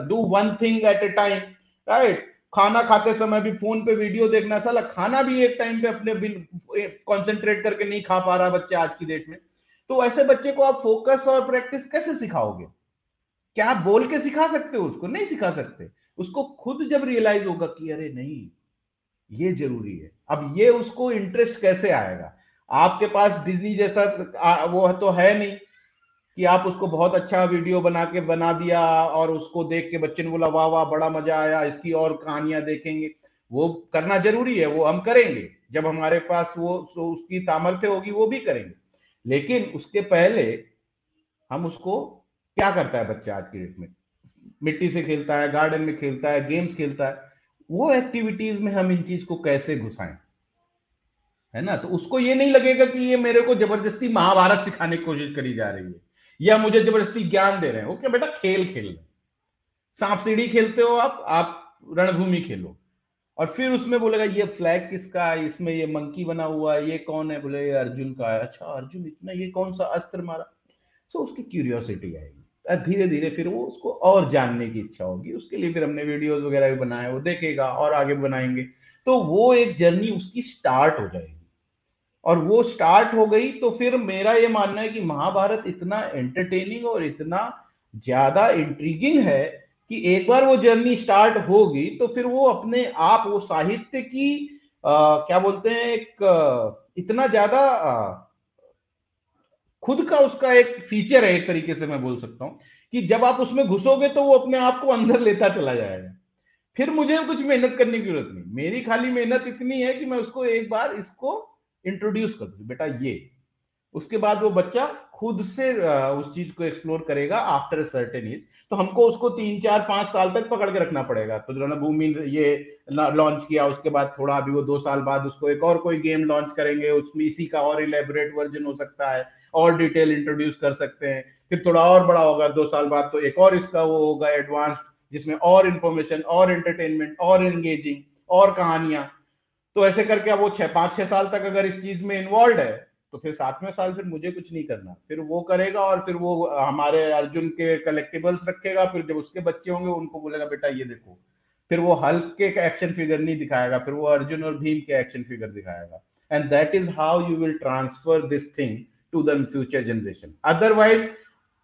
do one thing at a time right खाना खाते समय भी फ़ोन पे वीडियो देखना साला खाना भी एक टाइम पे अपने कंसंट्रेट करके नहीं खा पा रहा बच्चे आज की डेट में। तो ऐसे बच्चे को आप फोकस और प्रैक्टिस कैसे सिखाओगे? क्या आप बोल के सिखा सकते हो उसको? नहीं सिखा सकते। उसको खुद जब रियलाइज़ होगा कि अरे नहीं, ये ज़रूरी है। अब ये उसको इंटरेस्ट कैसे आएगा? आपके पास डिज्नी जैसा वो तो है नहीं। कि आप उसको बहुत अच्छा वीडियो बना के बना दिया और उसको देख के बच्चे ने बोला, वाह वाह, बड़ा मज़ा आया, इसकी और कहानियाँ देखेंगे। वो करना ज़रूरी है, वो हम करेंगे। जब हमारे पास वो तो उसकी सामर्थ्य होगी, वो भी करेंगे। लेकिन उसके पहले हम उसको क्या करता है बच्चा आज की डेट में? मिट्टी से खेलता है, गार्डन में खेलता है, गेम्स खेलता है, वो एक्टिविटीज़ में हम इन चीज़ को कैसे घुसाएँ? है ना? तो उसको ये नहीं लगेगा कि ये मेरे को ज़बरदस्ती महाभारत सिखाने की कोशिश करी जा रही है। या मुझे ज़बरदस्ती ज्ञान दे रहे हैं। ओके बेटा, खेल खेल रहे सांप सीढ़ी खेलते हो आप आप रणभूमि खेलो। और फिर उसमें बोलेगा, ये फ्लैग किसका है? इसमें ये मंकी बना हुआ है। ये कौन है? बोले, ये अर्जुन का है। अच्छा अर्जुन, इतना ये कौन सा अस्त्र मारा? सो उसकी क्यूरियोसिटी आएगी। धीरे धीरे फिर वो उसको और जानने की इच्छा होगी। उसके लिए फिर हमने वीडियोस वगैरह भी बनाए, वो देखेगा और आगे बनाएँगे। तो वो एक जर्नी उसकी स्टार्ट हो जाएगी। और वो स्टार्ट हो गई तो फिर मेरा ये मानना है कि महाभारत इतना एंटरटेनिंग और इतना ज़्यादा इंट्रीगिंग है कि एक बार वो जर्नी स्टार्ट होगी तो फिर वो अपने आप वो साहित्य की आ, क्या बोलते हैं एक इतना ज़्यादा खुद का उसका एक फीचर है एक तरीके से मैं बोल सकता हूँ कि जब आप उसमें घुसोगे तो वो अपने आप को अंदर लेता चला जाएगा। फिर मुझे कुछ मेहनत करने की ज़रूरत नहीं। मेरी खाली मेहनत इतनी है कि मैं उसको एक बार इसको इंट्रोड्यूस कर दू बेटा ये। उसके बाद वो बच्चा खुद से उस चीज़ को एक्सप्लोर करेगा आफ्टर सर्टेन एज। तो हमको उसको तीन, चार, पाँच साल तक पकड़ के रखना पड़ेगा। तो जो ना, भूमि ये लॉन्च किया, उसके बाद थोड़ा अभी वो दो साल बाद उसको एक और कोई गेम लॉन्च करेंगे, उसमें इसी का और इलेबोरेट वर्जन हो सकता है, और डिटेल इंट्रोड्यूस कर सकते हैं। फिर थोड़ा और बड़ा होगा, दो साल बाद तो एक और इसका वो होगा एडवांस्ड जिसमें और इंफॉर्मेशन और एंटरटेनमेंट और एंगेजिंग और कहानियाँ। तो ऐसे करके अब वो छह, पाँच, छह साल तक अगर इस चीज़ में इन्वॉल्व है तो फिर सातवें साल फिर मुझे कुछ नहीं करना। फिर वो करेगा और फिर वो हमारे अर्जुन के कलेक्टिबल्स रखेगा, फिर जब उसके बच्चे होंगे, उनको बोलेगा, बेटा, ये देखो। फिर वो हल्क के एक्शन फिगर नहीं दिखाएगा, फिर वो अर्जुन और भीम के एक्शन फिगर दिखाएगा। And that is how you will transfer this thing to the future generation otherwise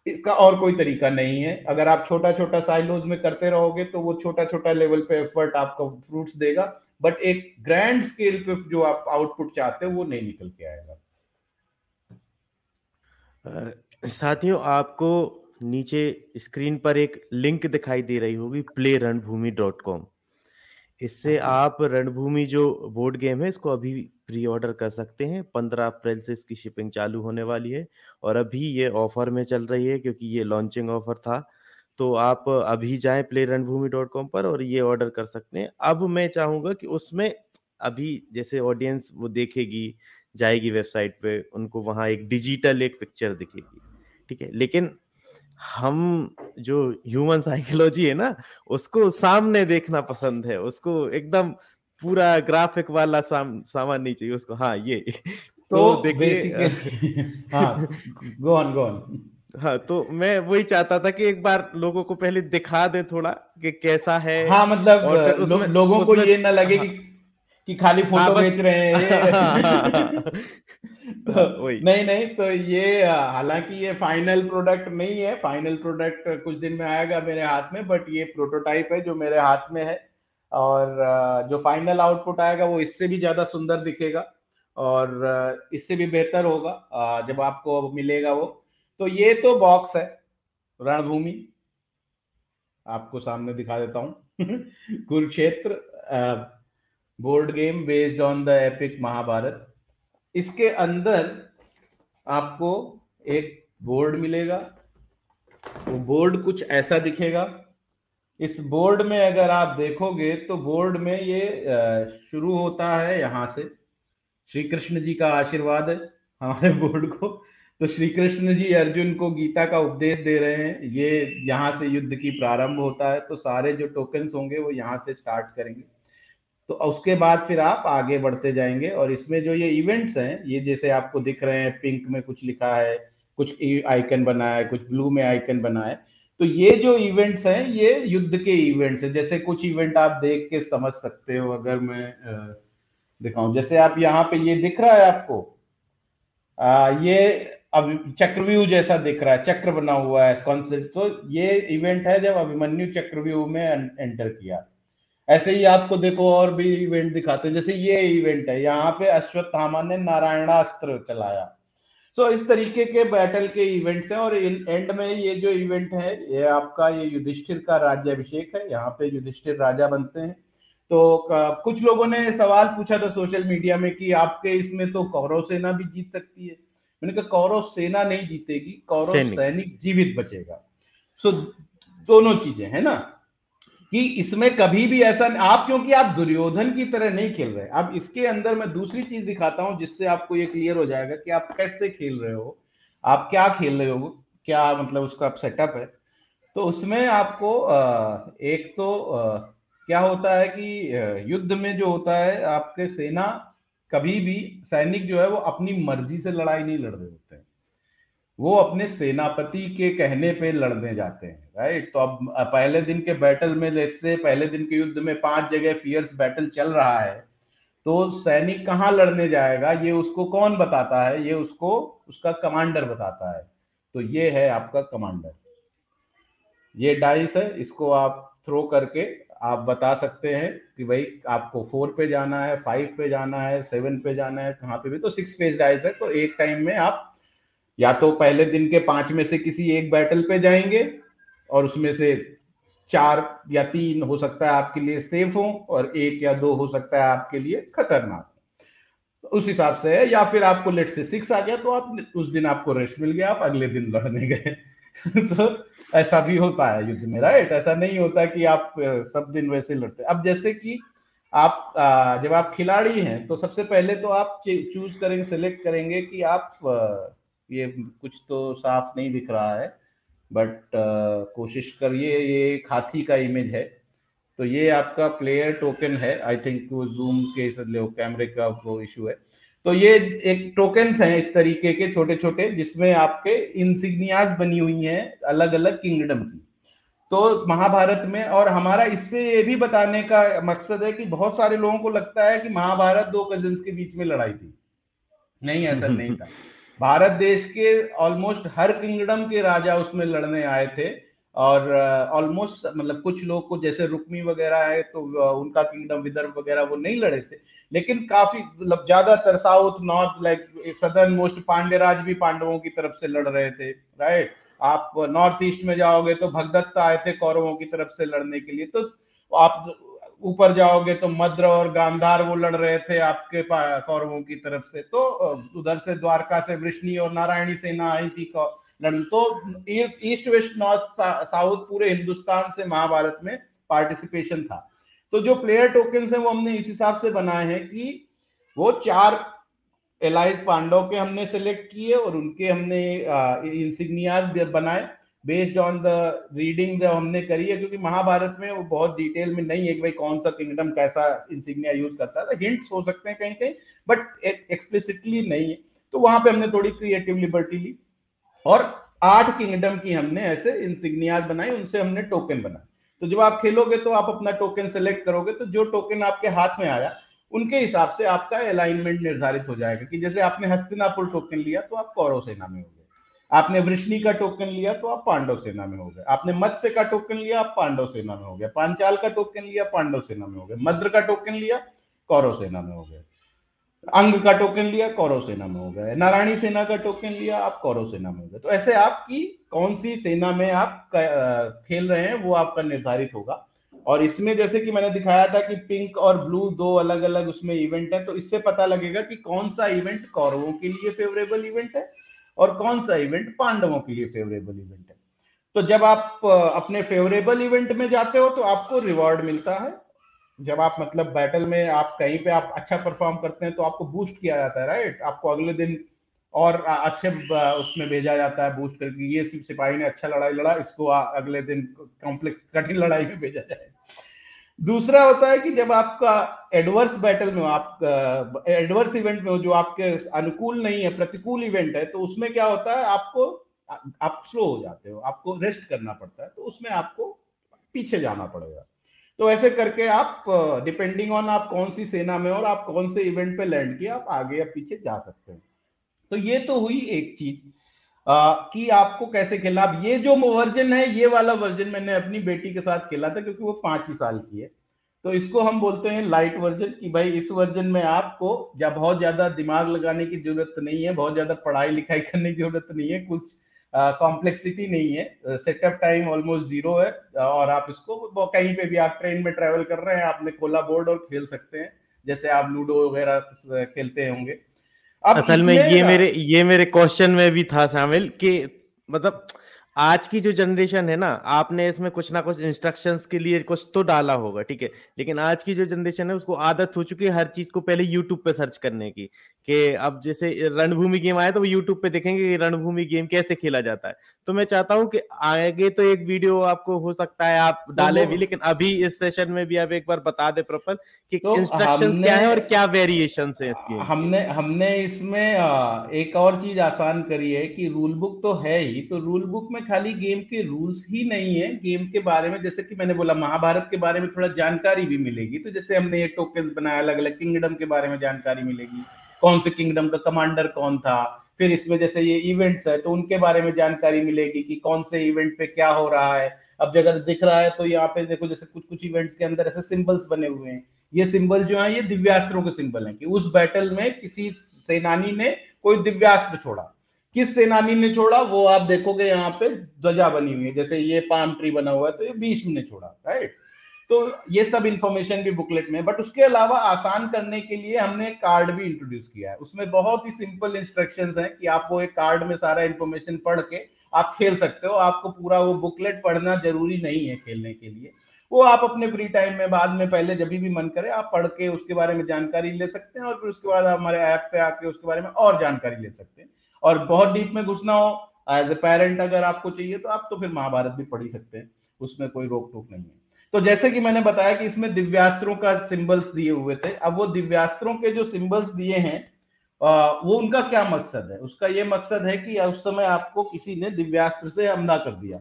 इसका और कोई तरीका नहीं है। अगर आप छोटा छोटा साइलोज में करते रहोगे तो वो छोटा छोटा लेवल पे एफर्ट आपको फ्रूट्स देगा। बट एक ग्रैंड स्केल पे जो आप आउटपुट चाहते हो वो नहीं निकल के आएगा। साथियों आपको नीचे स्क्रीन पर एक लिंक दिखाई दे रही होगी प्ले रणभूमि डॉट कॉम इससे आप रणभूमि जो बोर्ड गेम है इसको अभी प्री ऑर्डर कर सकते हैं। पंद्रह अप्रैल से इसकी शिपिंग चालू होने वाली है और अभी ये ऑफ़र में चल रही है क्योंकि ये लॉन्चिंग ऑफ़र था। तो आप अभी जाएँ प्ले रणभूमि डॉट कॉम पर और ये ऑर्डर कर सकते हैं। अब मैं चाहूँगा कि उसमें अभी जैसे ऑडियंस वो देखेगी जाएगी वेबसाइट पे उनको वहाँ एक डिजिटल एक पिक्चर दिखेगी ठीक है? लेकिन हम जो ह्यूमन साइकोलॉजी है ना उसको सामने देखना पसंद है उसको एकदम पूरा ग्राफिक वाला साम, सामान नहीं चाहिए उसको हाँ ये। तो, तो देखिए हाँ गो ऑन गो ऑन हाँ तो मैं वही चाहता था कि एक बार लोगों को पहले दिखा दे थोड़ा कि कैसा है हाँ मतलब लो, लोगों को ये ना लगे हाँ, कि कि खाली फ़ोटो हाँ, बेच रहे हैं। हाँ, हाँ, तो, नहीं नहीं तो ये हालाँकि ये फाइनल प्रोडक्ट नहीं है। फाइनल प्रोडक्ट कुछ दिन में आएगा मेरे हाथ में बट ये प्रोटोटाइप है जो मेरे हाथ में है। और जो फाइनल आउटपुट आएगा वो इससे भी ज़्यादा सुंदर दिखेगा और इससे भी बेहतर होगा जब आपको मिलेगा वो। तो ये तो बॉक्स है। रणभूमि, आपको सामने दिखा देता हूँ। Kurukshetra board game based on the epic Mahabharat. इसके अंदर आपको एक बोर्ड मिलेगा। वो बोर्ड कुछ ऐसा दिखेगा। इस बोर्ड में अगर आप देखोगे तो बोर्ड में ये शुरू होता है यहाँ से। श्री कृष्ण जी का आशीर्वाद है हमारे बोर्ड को। तो श्री कृष्ण जी अर्जुन को गीता का उपदेश दे रहे हैं। ये यहाँ से युद्ध की प्रारंभ होता है तो सारे जो टोकन्स होंगे वो यहाँ से स्टार्ट करेंगे। तो उसके बाद फिर आप आगे बढ़ते जाएँगे और इसमें जो ये इवेंट्स हैं ये जैसे आपको दिख रहे हैं पिंक में कुछ लिखा है कुछ आइकन बना है कुछ ब्लू में आइकन बना है। तो ये जो इवेंट्स हैं ये युद्ध के इवेंट्स हैं। जैसे कुछ इवेंट आप देख के समझ सकते हो अगर मैं दिखाऊँ। जैसे आप यहाँ पे ये दिख रहा है आपको आ, ये अब चक्रव्यूह जैसा दिख रहा है चक्र बना हुआ है कॉन्सेप्ट तो ये इवेंट है जब अभिमन्यु चक्रव्यूह में एंटर किया। ऐसे ही आपको देखो और भी इवेंट दिखाते हैं। जैसे ये इवेंट है यहाँ पे अश्वत्थामा ने नारायणास्त्र चलाया। सो so, इस तरीके के बैटल के इवेंट्स हैं और एंड में ये जो इवेंट है ये आपका ये युधिष्ठिर का राज्याभिषेक है। यहाँ पे युधिष्ठिर राजा बनते हैं। तो कुछ लोगों ने सवाल पूछा था सोशल मीडिया में कि आपके इसमें तो कौरव सेना भी जीत सकती है। मैंने कहा कौरव सेना नहीं जीतेगी कौरव सैनिक। जीवित बचेगा। सो दोनों चीज़ें है ना कि इसमें कभी भी ऐसा आप क्योंकि आप दुर्योधन की तरह नहीं खेल रहे अब इसके अंदर मैं दूसरी चीज़ दिखाता हूँ जिससे आपको ये क्लियर हो जाएगा कि आप कैसे खेल रहे हो आप क्या खेल रहे हो क्या मतलब उसका सेटअप है। तो उसमें आपको एक तो क्या होता है कि युद्ध में जो होता है आपके सेना कभी भी सैनिक जो है वो अपनी मर्ज़ी से लड़ाई नहीं लड़ रहे होते हैं। वो अपने सेनापति के कहने पे लड़ने जाते हैं राइट तो अब पहले दिन के बैटल में से पहले दिन के युद्ध में पाँच जगह फियर्स बैटल चल रहा है तो सैनिक कहाँ लड़ने जाएगा? ये उसको कौन बताता है? ये उसको, उसका कमांडर बताता है। तो ये है आपका कमांडर ये डाइस है, इसको आप थ्रो करके आप बता सकते हैं कि भाई आपको फोर पे जाना है, फाइव पे जाना है, सेवन पे जाना है, कहाँ पे भी। तो सिक्स पेज डाइस है तो एक टाइम में आप या तो पहले दिन के पाँच में से किसी एक बैटल पे जाएँगे और उसमें से चार या तीन हो सकता है आपके लिए सेफ़ हो और एक या दो हो सकता है आपके लिए खतरनाक तो उस हिसाब से है, या फिर आपको लेट से सिक्स आ गया तो आप उस दिन आपको रेस्ट मिल गया, आप अगले दिन लड़ने गए। तो ऐसा भी होता है युद्ध में राइट ऐसा नहीं होता कि आप सब दिन वैसे लड़ते। अब जैसे कि आप जब आप खिलाड़ी हैं तो सबसे पहले तो आप चूज़ करेंगे सेलेक्ट करेंगे कि आप ये कुछ तो साफ़ नहीं दिख रहा है बट कोशिश करिए, ये हाथी का इमेज है। तो ये आपका प्लेयर टोकन है आई थिंक वो जूम के कैमरे का वो इशू है। तो ये एक टोकन्स हैं इस तरीके के छोटे छोटे जिसमें आपके इंसिग्नियाज बनी हुई हैं अलग अलग किंगडम की। तो महाभारत में और हमारा इससे ये भी बताने का मकसद है कि बहुत सारे लोगों को लगता है कि महाभारत दो कजिन्स के बीच में लड़ाई थी। नहीं ऐसा नहीं था। भारत देश के ऑलमोस्ट हर किंगडम के राजा उसमें लड़ने आए थे। और ऑलमोस्ट uh, मतलब कुछ लोग को जैसे रुक्मी वगैरह है तो uh, उनका किंगडम विदर्भ वगैरह वो नहीं लड़े थे। लेकिन काफ़ी मतलब ज़्यादातर south north like southern most Pandyaraj भी पांडवों की तरफ़ से लड़ रहे थे राइट आप नॉर्थ ईस्ट में जाओगे तो भगदत्त आए थे कौरवों की तरफ़ से लड़ने के लिए तो आप ऊपर जाओगे तो मद्र और गांधार वो लड़ रहे थे आपके कौरवों की तरफ़ से। तो uh, उधर से द्वारका से वृष्णि और नारायणी सेना आई थी तो ईस्ट, वेस्ट, नॉर्थ साउथ पूरे हिंदुस्तान से महाभारत में पार्टिसिपेशन था। तो जो प्लेयर टोकन है वो हमने इस हिसाब से बनाए हैं कि वो चार एलाइज पांडव के हमने सेलेक्ट किए और उनके हमने इंसिग्नियाज बनाए। बेस्ड ऑन द रीडिंग हमने करी है, क्योंकि महाभारत में वो बहुत डिटेल में नहीं है कि भाई कौन सा किंगडम कैसा इंसिग्निया यूज़ करता है। हिंट्स हो सकते हैं कहीं कहीं बट एक्सप्लिसिटली नहीं है। तो वहाँ पे हमने थोड़ी क्रिएटिव लिबर्टी ली। और आठ किंगडम की हमने ऐसे इंसिग्नियाज बनाई, उनसे हमने टोकन बनाए तो जब आप खेलोगे तो आप अपना टोकन सेलेक्ट करोगे तो जो टोकन आपके हाथ में आया, उनके हिसाब से आपका अलाइनमेंट निर्धारित हो जाएगा कि जैसे आपने हस्तिनापुर टोकन लिया तो आप कौरव सेना में हो गए। आपने वृष्णि का टोकन लिया तो आप पांडव सेना में हो गए। आपने मत्स्य का टोकन लिया, आप पांडव सेना में हो गए। पांचाल का टोकन लिया, पांडव सेना में हो गए। मद्र का टोकन लिया, कौरव सेना में हो गए। अंग का टोकन लिया, कौरव सेना में हो गए नारायणी सेना का टोकन लिया, आप कौरव सेना में हो गए। तो ऐसे आपकी कौन सी सेना में आप खेल रहे हैं, वो आपका निर्धारित होगा। और इसमें जैसे कि मैंने दिखाया था कि पिंक और ब्लू दो अलग अलग उसमें इवेंट है तो इससे पता लगेगा कि कौन सा इवेंट कौरवों के लिए फेवरेबल इवेंट है और कौन सा इवेंट पांडवों के लिए फेवरेबल इवेंट है। तो जब आप अपने फेवरेबल इवेंट में जाते हो तो आपको रिवॉर्ड मिलता है। जब आप मतलब बैटल में आप कहीं पे आप अच्छा परफॉर्म करते हैं तो आपको बूस्ट किया जाता है राइट आपको अगले दिन और अच्छे उसमें भेजा जाता है बूस्ट करके ये सिपाही ने अच्छा लड़ाई लड़ा, इसको अगले दिन कॉम्प्लेक्स कठिन लड़ाई में भेजा जाए। दूसरा होता है कि जब आपका एडवर्स बैटल में हो, आप एडवर्स इवेंट में हो, जो आपके अनुकूल नहीं है, प्रतिकूल इवेंट है तो उसमें क्या होता है, आपको, आप स्लो हो जाते हो, आपको रेस्ट करना पड़ता है तो उसमें आपको पीछे जाना पड़ेगा। तो ऐसे करके आप डिपेंडिंग ऑन आप कौन सी सेना में और आप कौन से इवेंट पे लैंड किए आप आगे या पीछे जा सकते हैं। तो ये तो हुई एक चीज़। कि आपको कैसे खेलना। अब ये जो वर्जन है, ये वाला वर्जन मैंने अपनी बेटी के साथ खेला था क्योंकि वो पाँच ही साल की है। तो इसको हम बोलते हैं लाइट वर्जन कि भाई इस वर्जन में आपको या बहुत ज़्यादा दिमाग लगाने की ज़रूरत नहीं है, बहुत ज़्यादा पढ़ाई लिखाई करने की ज़रूरत नहीं है, कुछ कॉम्प्लेक्सिटी नहीं है। सेटअप टाइम ऑलमोस्ट ज़ीरो है। और आप इसको कहीं पे भी आप ट्रेन में ट्रेवल कर रहे हैं आपने खोला बोर्ड और खेल सकते हैं जैसे आप लूडो वगैरह खेलते होंगे। असल में ये मेरे ये मेरे क्वेश्चन में भी था शामिल कि मतलब आज की जो जनरेशन है ना आपने इसमें कुछ ना कुछ इंस्ट्रक्शंस के लिए कुछ तो डाला होगा ठीक है? लेकिन आज की जो जनरेशन है उसको आदत हो चुकी है हर चीज़ को पहले यूट्यूब पे सर्च करने की। कि अब जैसे रणभूमि गेम आया तो वो यूट्यूब पे देखेंगे कि रणभूमि गेम कैसे खेला जाता है। तो मैं चाहता हूँ कि आगे तो एक वीडियो आपको हो सकता है आप डाले भी लेकिन अभी इस सेशन में भी आप एक बार बता दे प्रॉपर कि तो इंस्ट्रक्शन क्या है और क्या वेरिएशन है इसकी हमने हमने इसमें एक और चीज़ आसान करी है कि रूल बुक तो है ही तो रूल बुक में खाली गेम के रूल्स ही नहीं है। गेम के बारे में जैसे कि मैंने बोला महाभारत के बारे में थोड़ा जानकारी भी मिलेगी। तो जैसे हमने ये टोकन बनाया अलग अलग किंगडम के बारे में जानकारी मिलेगी। कौन से किंगडम का कमांडर कौन था? फिर इसमें जैसे ये इवेंट्स है तो उनके बारे में जानकारी मिलेगी कि कौन से इवेंट पे क्या हो रहा है। अब अगर दिख रहा है तो यहाँ पे देखो जैसे कुछ कुछ इवेंट्स के अंदर ऐसे सिंबल्स बने हुए हैं। ये सिंबल जो है, ये दिव्यास्त्रों के सिंबल हैं कि उस बैटल में किसी सेनानी ने कोई दिव्यास्त्र छोड़ा। किस सेनानी ने छोड़ा? वो आप देखोगे यहाँ पे ध्वजा बनी हुई है। जैसे ये पाम ट्री बना हुआ है तो ये भीष्म ने छोड़ा राइट तो ये सब इंफॉर्मेशन भी बुकलेट में बट उसके अलावा आसान करने के लिए हमने कार्ड भी इंट्रोड्यूस किया है। उसमें बहुत ही सिंपल इंस्ट्रक्शन है कि आप वो एक कार्ड में सारा इंफॉर्मेशन पढ़ के आप खेल सकते हो। आपको पूरा वो बुकलेट पढ़ना ज़रूरी नहीं है खेलने के लिए। वो आप अपने फ्री टाइम में, बाद में, पहले जब भी मन करे आप पढ़ के उसके बारे में जानकारी ले सकते हैं और फिर उसके बाद हमारे ऐप पे आके उसके बारे में और जानकारी ले सकते हैं। और बहुत डीप में घुसना हो एज ए पेरेंट अगर आपको चाहिए तो आप तो फिर महाभारत भी पढ़ ही सकते हैं। उसमें कोई रोक टोक नहीं है। तो जैसे कि मैंने बताया कि इसमें दिव्यास्त्रों का सिंबल्स दिए हुए थे, अब वो दिव्यास्त्रों के जो सिंबल्स दिए हैं वो उनका क्या मकसद है? उसका ये मकसद है कि उस समय आपको किसी ने दिव्यास्त्र से हमला कर दिया।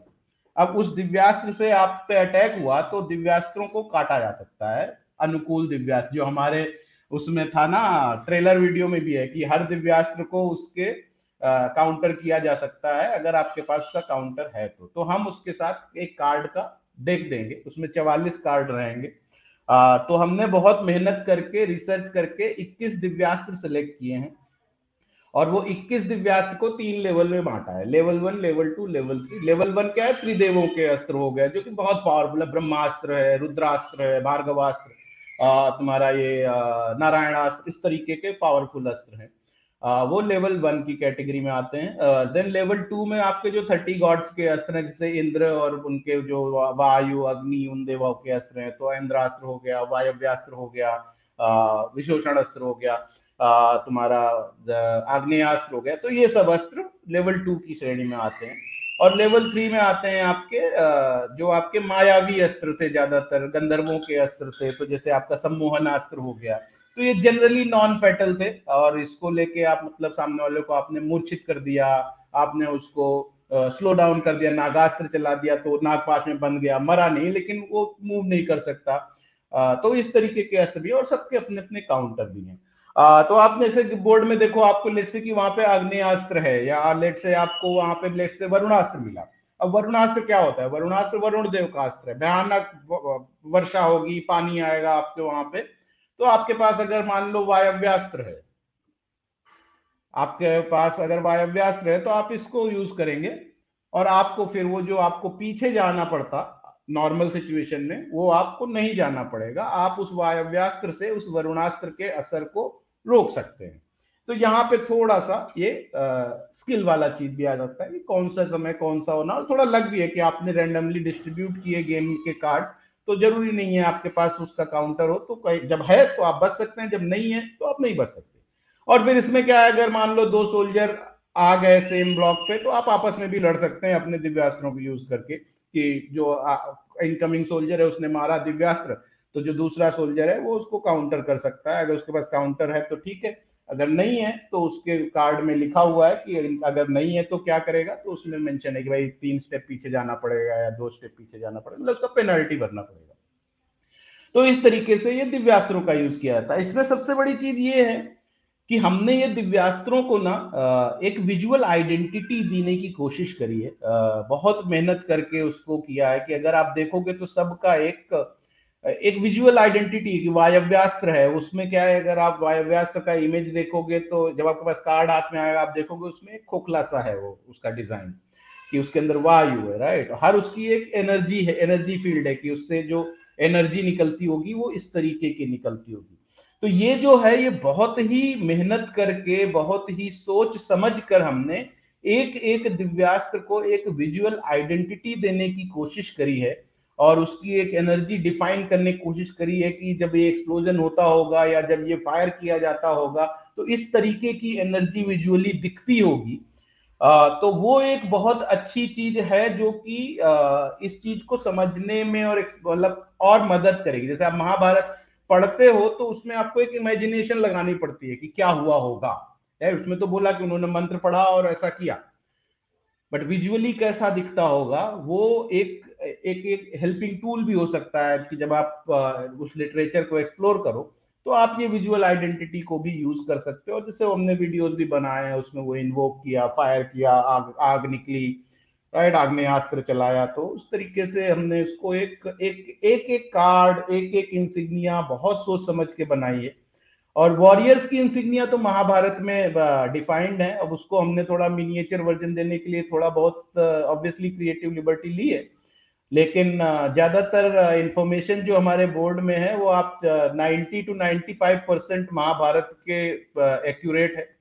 अब उस दिव्यास्त्र से आप पे अटैक हुआ तो दिव्यास्त्रों को काटा जा सकता है। अनुकूल दिव्यास्त्र, जो हमारे उसमें था ना, ट्रेलर वीडियो में भी है कि हर दिव्यास्त्र को उसके काउंटर किया जा सकता है, अगर आपके पास उसका काउंटर है तो। तो हम उसके साथ एक कार्ड का देख देंगे उसमें चवालीस कार्ड रहेंगे। आ, तो हमने बहुत मेहनत करके रिसर्च करके 21 दिव्यास्त्र सेलेक्ट किए हैं। और वो 21 दिव्यास्त्र को तीन लेवल में बांटा है। Level one level two level three level one क्या है? त्रिदेवों के अस्त्र हो गए जो कि बहुत पावरफुल है। ब्रह्मास्त्र है रुद्रास्त्र है भार्गवास्त्र तुम्हारा ये नारायणास्त्र इस तरीके के पावरफुल अस्त्र हैं। वो लेवल वन की कैटेगरी में आते हैं। देन लेवल टू में आपके जो थर्टी गॉड्स के अस्त्र हैं, जैसे इंद्र और उनके जो वायु, अग्नि उन देवों के अस्त्र हैं तो इंद्रास्त्र हो गया वायव्यास्त्र हो गया विशोषण अस्त्र हो गया तुम्हारा आग्नेयास्त्र हो गया। तो ये सब अस्त्र लेवल टू की श्रेणी में आते हैं। और लेवल थ्री में आते हैं आपके जो आपके मायावी अस्त्र थे ज़्यादातर, गंधर्वों के अस्त्र थे तो जैसे आपका सम्मोहन अस्त्र हो गया तो ये जनरली नॉन फेटल थे और इसको लेके आप मतलब सामने वाले को आपने मूर्छित कर दिया आपने उसको स्लो uh, डाउन कर दिया नागास्त्र चला दिया तो नागपाश में बन गया मरा नहीं लेकिन वो मूव नहीं कर सकता। आ, तो इस तरीके के अस्त्र भी और सबके अपने अपने काउंटर भी हैं। आ, तो आपने जैसे बोर्ड में देखो आपको लेट से कि वहाँ पे अग्नियास्त्र है या लेट से आपको वहाँ पे लेट से वरुणास्त्र मिला। अब वरुणास्त्र क्या होता है? वरुणास्त्र वरुण देव का अस्त्र है भयानक वर्षा होगी पानी आएगा आपके वहाँ पे। तो आपके पास अगर मान लो वायव्यास्त्र है आपके पास अगर वायव्यास्त्र है तो आप इसको यूज़ करेंगे और आपको फिर वो जो आपको पीछे जाना पड़ता नॉर्मल सिचुएशन में वो आपको नहीं जाना पड़ेगा। आप उस वायव्यास्त्र से उस वरुणास्त्र के असर को रोक सकते हैं। तो यहाँ पे थोड़ा सा ये आ, स्किल वाला चीज़ भी आ जाता है कि कौन सा समय कौन सा होना और थोड़ा लग भी है कि आपने रैंडमली डिस्ट्रीब्यूट किए गेम के कार्ड्स तो ज़रूरी नहीं है आपके पास उसका काउंटर हो तो जब है तो आप बच सकते हैं, जब नहीं है तो आप नहीं बच सकते। और फिर इसमें क्या है, अगर मान लो दो सोल्जर आ गए सेम ब्लॉक पे तो आप आपस में भी लड़ सकते हैं अपने दिव्यास्त्रों को यूज़ करके, कि जो इनकमिंग सोल्जर है, उसने मारा दिव्यास्त्र तो जो दूसरा सोल्जर है, वो उसको काउंटर कर सकता है। अगर उसके पास काउंटर है तो ठीक है। अगर नहीं है तो उसके कार्ड में लिखा हुआ है कि अगर नहीं है तो क्या करेगा? तो उसमें मेंशन है कि भाई तीन स्टेप पीछे जाना पड़ेगा या दो स्टेप पीछे जाना पड़ेगा। मतलब उसका पेनल्टी भरना पड़ेगा। तो इस तरीके से ये दिव्यास्त्रों का यूज़ किया जाता है। इसमें सबसे बड़ी चीज़ ये है कि हमने ये दिव्यास्त्रों को ना एक विजुअल आइडेंटिटी देने की कोशिश करी है। बहुत मेहनत करके उसको किया है कि अगर आप देखोगे तो सबका एक एक विजुअल आइडेंटिटी की वायव्यास्त्र है, उसमें क्या है, अगर आप वायव्यास्त्र का इमेज देखोगे तो जब आपके पास कार्ड हाथ में आएगा, आप देखोगे उसमें खोखला सा है वो, उसका डिज़ाइन कि उसके अंदर वायु है राइट हर उसकी एक एनर्जी है एनर्जी फ़ील्ड है कि उससे जो एनर्जी निकलती होगी, वो इस तरीके की निकलती होगी। तो ये जो है, ये बहुत ही मेहनत करके, बहुत ही सोच समझ कर हमने एक एक दिव्यास्त्र को एक विजुअल आइडेंटिटी देने की कोशिश करी है। और उसकी एक एनर्जी डिफाइन करने की कोशिश करी है कि जब ये एक्सप्लोजन होता होगा या जब ये फायर किया जाता होगा तो इस तरीके की एनर्जी विजुअली दिखती होगी। तो वो एक बहुत अच्छी चीज़ है जो कि इस चीज़ को समझने में और मतलब और मदद करेगी। जैसे आप महाभारत पढ़ते हो तो उसमें आपको एक इमेजिनेशन लगानी पड़ती है कि क्या हुआ होगा। है, उसमें तो बोला कि उन्होंने मंत्र पढ़ा और ऐसा किया। बट विजुअली कैसा दिखता होगा, वो एक एक एक हेल्पिंग टूल भी हो सकता है कि जब आप उस लिटरेचर को एक्सप्लोर करो तो आप ये विजुअल आइडेंटिटी को भी यूज़ कर सकते हो। जैसे हमने वीडियोस भी बनाए हैं, उसमें वो इन्वोक किया फायर किया, आग आग निकली राइट आग्नेयास्त्र चलाया। तो उस तरीके से हमने उसको एक एक एक एक कार्ड एक एक इंसिग्निया बहुत सोच समझ के बनाई है। और वॉरियर्स की इंसिग्निया तो महाभारत में डिफाइंड है। अब उसको हमने थोड़ा मिनिएचर वर्जन देने के लिए थोड़ा बहुत ऑब्वियसली क्रिएटिव लिबर्टी ली है। लेकिन ज़्यादातर इंफॉर्मेशन जो हमारे बोर्ड में है वो आप 90 टू 95 परसेंट महाभारत के एक्यूरेट है।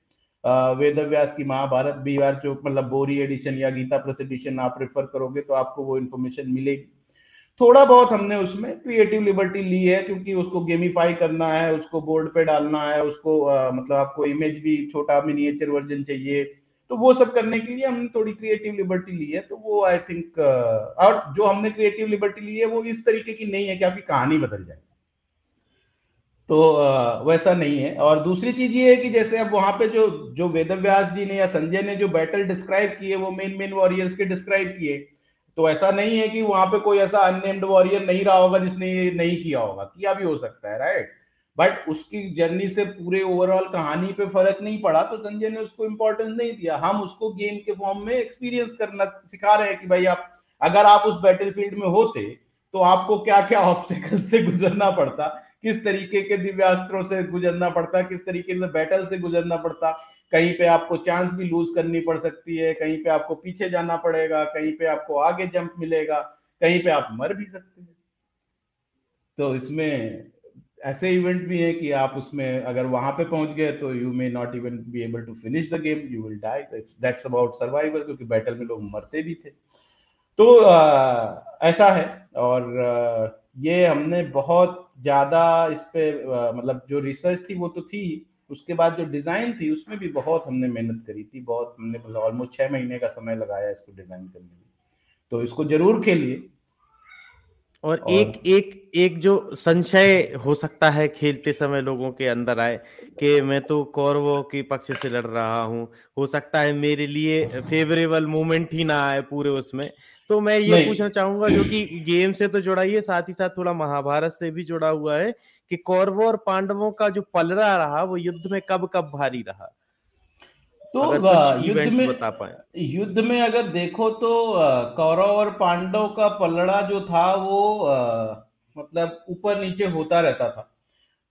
वेद व्यास की महाभारत बी आर चौक मतलब बोरी एडिशन या गीता प्लस एडिशन आप रेफर करोगे तो आपको वो इन्फॉर्मेशन मिलेगी। थोड़ा बहुत हमने उसमें क्रिएटिव लिबर्टी ली है क्योंकि उसको गेमिफाई करना है उसको बोर्ड पे डालना है उसको आ, मतलब आपको इमेज भी छोटा मिनिएचर वर्जन चाहिए तो वो सब करने के लिए हमने थोड़ी क्रिएटिव लिबर्टी ली है तो वो आई थिंक और जो हमने क्रिएटिव लिबर्टी ली है वो इस तरीके की नहीं है कि आपकी कहानी बदल जाए। तो वैसा नहीं है। और दूसरी चीज़ ये है कि जैसे अब वहाँ पे जो जो वेदव्यास जी ने या संजय ने जो बैटल डिस्क्राइब किए वो मेन मेन वॉरियर्स के डिस्क्राइब किए तो ऐसा नहीं है कि वहाँ पे कोई ऐसा अननेम्ड वॉरियर नहीं रहा होगा जिसने ये नहीं किया होगा। किया भी हो सकता है राइट बट उसकी जर्नी से पूरे ओवरऑल कहानी पे फ़र्क नहीं पड़ा तो संजय ने उसको इंपॉर्टेंस नहीं दिया। हम उसको गेम के फॉर्म में एक्सपीरियंस करना सिखा रहे हैं कि भाई आप, अगर आप उस बैटलफील्ड में होते तो आपको क्या क्या ऑब्स्टिकल से गुजरना पड़ता? किस तरीके के दिव्यास्त्रों से गुजरना पड़ता? किस तरीके से बैटल से गुजरना पड़ता? कहीं पे आपको चांस भी लूज करनी पड़ सकती है, कहीं पे आपको पीछे जाना पड़ेगा, कहीं पे आपको आगे जंप मिलेगा, कहीं पे आप मर भी सकते हैं। तो इसमें ऐसे इवेंट भी है कि आप उसमें अगर वहाँ पे पहुँच गए तो you may not even be able to finish the game you will die that's about survival क्योंकि बैटल में लोग मरते भी थे। तो आ, ऐसा है और आ, ये हमने बहुत ज़्यादा इस पे मतलब जो रिसर्च थी वो तो थी उसके बाद जो डिज़ाइन थी उसमें भी बहुत हमने मेहनत करी थी बहुत हमने मतलब ऑलमोस्ट छह महीने का समय लगाया इसको डिज़ाइन करने में। तो इसको ज़रूर खेलिए। और, और एक एक एक जो संशय हो सकता है खेलते समय लोगों के अंदर आए कि मैं तो कौरवों के पक्ष से लड़ रहा हूँ। हो सकता है मेरे लिए फेवरेबल मोमेंट ही ना आए पूरे उसमें। तो मैं ये पूछना चाहूँगा जो कि गेम से तो जुड़ा ही है साथ ही साथ थोड़ा महाभारत से भी जुड़ा हुआ है कि कौरवों और पांडवों का जो पलरा रहा वो युद्ध में कब कब भारी रहा? तो युद्ध में बता पाए। युद्ध में अगर देखो तो कौरव और पांडव का पलड़ा जो था वो आ, मतलब ऊपर नीचे होता रहता था।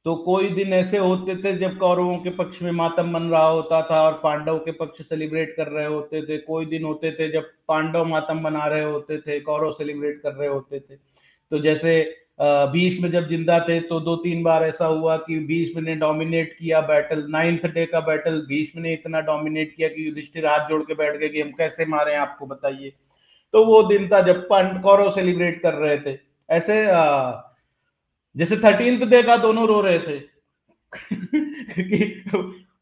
तो कोई दिन ऐसे होते थे जब कौरवों के पक्ष में मातम मन रहा होता था और पांडव के पक्ष सेलिब्रेट कर रहे होते थे। कोई दिन होते थे जब पांडव मातम मना रहे होते थे कौरव सेलिब्रेट कर रहे होते थे। तो जैसे भीष्म जब ज़िंदा थे तो दो तीन बार ऐसा हुआ कि भीष्म ने डोमिनेट किया बैटल नाइन्थ डे का बैटल भीष्म ने इतना डोमिनेट किया कि युधिष्ठिर हाथ जोड़ के बैठ गए कि हम कैसे मारे आपको बताइए। तो वो दिन था जब पंड कौरव सेलिब्रेट कर रहे थे। ऐसे आ, जैसे थर्टींथ डे का दोनों रो रहे थे। क्योंकि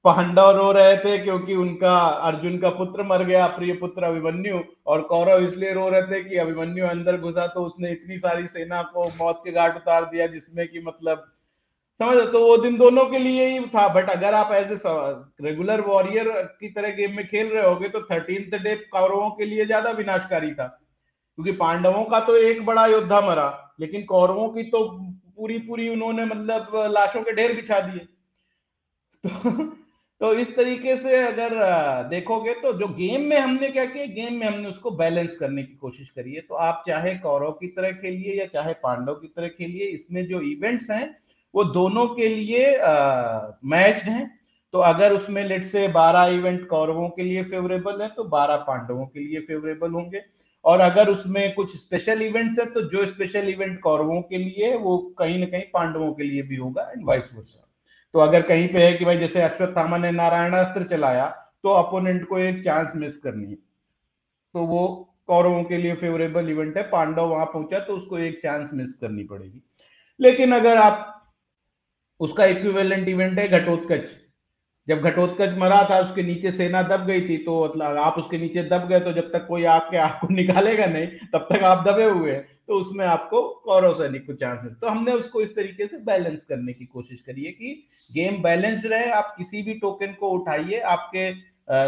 पांडव रो रहे थे क्योंकि उनका अर्जुन का पुत्र मर गया, प्रिय पुत्र अभिमन्यु, और कौरव इसलिए रो रहे थे कि अभिमन्यु अंदर घुसा तो उसने इतनी सारी सेना को मौत के घाट उतार दिया, जिसमें कि मतलब समझ तो वो दिन दोनों के लिए ही था बट अगर आप एज ए रेगुलर वॉरियर की तरह गेम में खेल रहे होगे तो थर्टींथ डे कौरवों के लिए ज़्यादा विनाशकारी था, क्योंकि पांडवों का तो एक बड़ा योद्धा मरा, लेकिन कौरवों की तो पूरी पूरी उन्होंने मतलब लाशों के ढेर बिछा दिए। तो तो इस तरीके से अगर देखोगे तो जो गेम में हमने क्या किया, गेम में हमने उसको बैलेंस करने की कोशिश करी है। तो आप चाहे कौरव की तरह खेलिए या चाहे पांडव की तरह खेलिए, इसमें जो इवेंट्स हैं, वो दोनों के लिए मैच हैं। तो अगर उसमें लेट से 12 इवेंट कौरवों के लिए फेवरेबल है तो 12 पांडवों के लिए फेवरेबल होंगे। और अगर उसमें कुछ स्पेशल इवेंट्स है तो जो स्पेशल इवेंट कौरवों के लिए वो कहीं ना कहीं पांडवों के लिए भी होगा एंड वाइस वर्सा तो अगर कहीं पे है कि भाई जैसे अश्वत्थामा ने नारायणास्त्र चलाया तो अपोनेंट को एक चांस मिस करनी है। तो वो कौरवों के लिए फेवरेबल इवेंट है, पांडव वहाँ पहुँचा तो उसको एक चांस मिस करनी पड़ेगी। लेकिन अगर आप, उसका इक्विवेलेंट इवेंट है घटोत्कच। जब घटोत्कच मरा था, उसके नीचे सेना दब गई थी तो मतलब आप उसके नीचे दब गए तो जब तक कोई आपके, आपको निकालेगा नहीं, तब तक आप दबे हुए हैं। तो उसमें आपको कौरव सैनिक को चांसेस तो हमने उसको इस तरीके से बैलेंस करने की कोशिश करी है कि गेम बैलेंस्ड रहे, आप किसी भी टोकन को उठाइए, आपके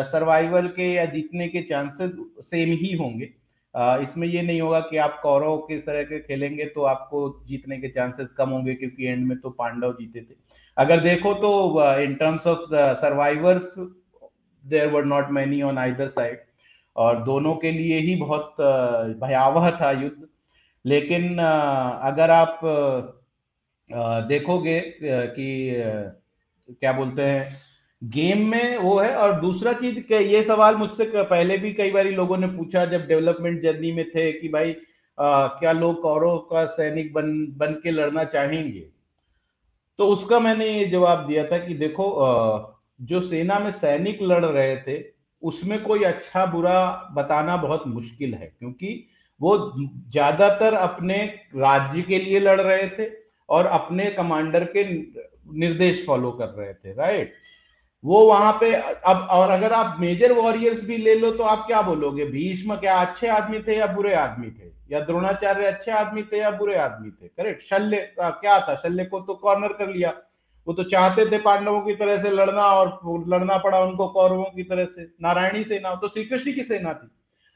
सर्वाइवल के या जीतने के चांसेस सेम ही होंगे। इसमें ये नहीं होगा कि आप कौरव किस तरह के खेलेंगे तो आपको जीतने के चांसेस कम होंगे, क्योंकि एंड में तो पांडव जीते थे। अगर देखो तो in terms of the survivors there were not many on either side और दोनों के लिए ही बहुत भयावह था युद्ध। लेकिन अगर आप देखोगे कि क्या बोलते हैं गेम में वो है। और दूसरा चीज़ ये सवाल मुझसे पहले भी कई बार लोगों ने पूछा जब डेवलपमेंट जर्नी में थे कि भाई आ, क्या लोग कौरव का सैनिक बन बन के लड़ना चाहेंगे? तो उसका मैंने ये जवाब दिया था कि देखो जो सेना में सैनिक लड़ रहे थे, उसमें कोई अच्छा बुरा बताना बहुत मुश्किल है, क्योंकि वो ज़्यादातर अपने राज्य के लिए लड़ रहे थे और अपने कमांडर के निर्देश फॉलो कर रहे थे, राइट? वो वहाँ पे, अब, और अगर आप मेजर वॉरियर्स भी ले लो तो आप क्या बोलोगे? भीष्म क्या अच्छे आदमी थे या बुरे आदमी थे? या द्रोणाचार्य अच्छे आदमी थे या बुरे आदमी थे? करेक्ट शल्य क्या था? शल्य को तो कॉर्नर कर लिया। वो तो चाहते थे पांडवों की तरह से लड़ना और लड़ना पड़ा उनको कौरवों की तरह से। नारायणी सेना तो श्री कृष्ण की सेना थी।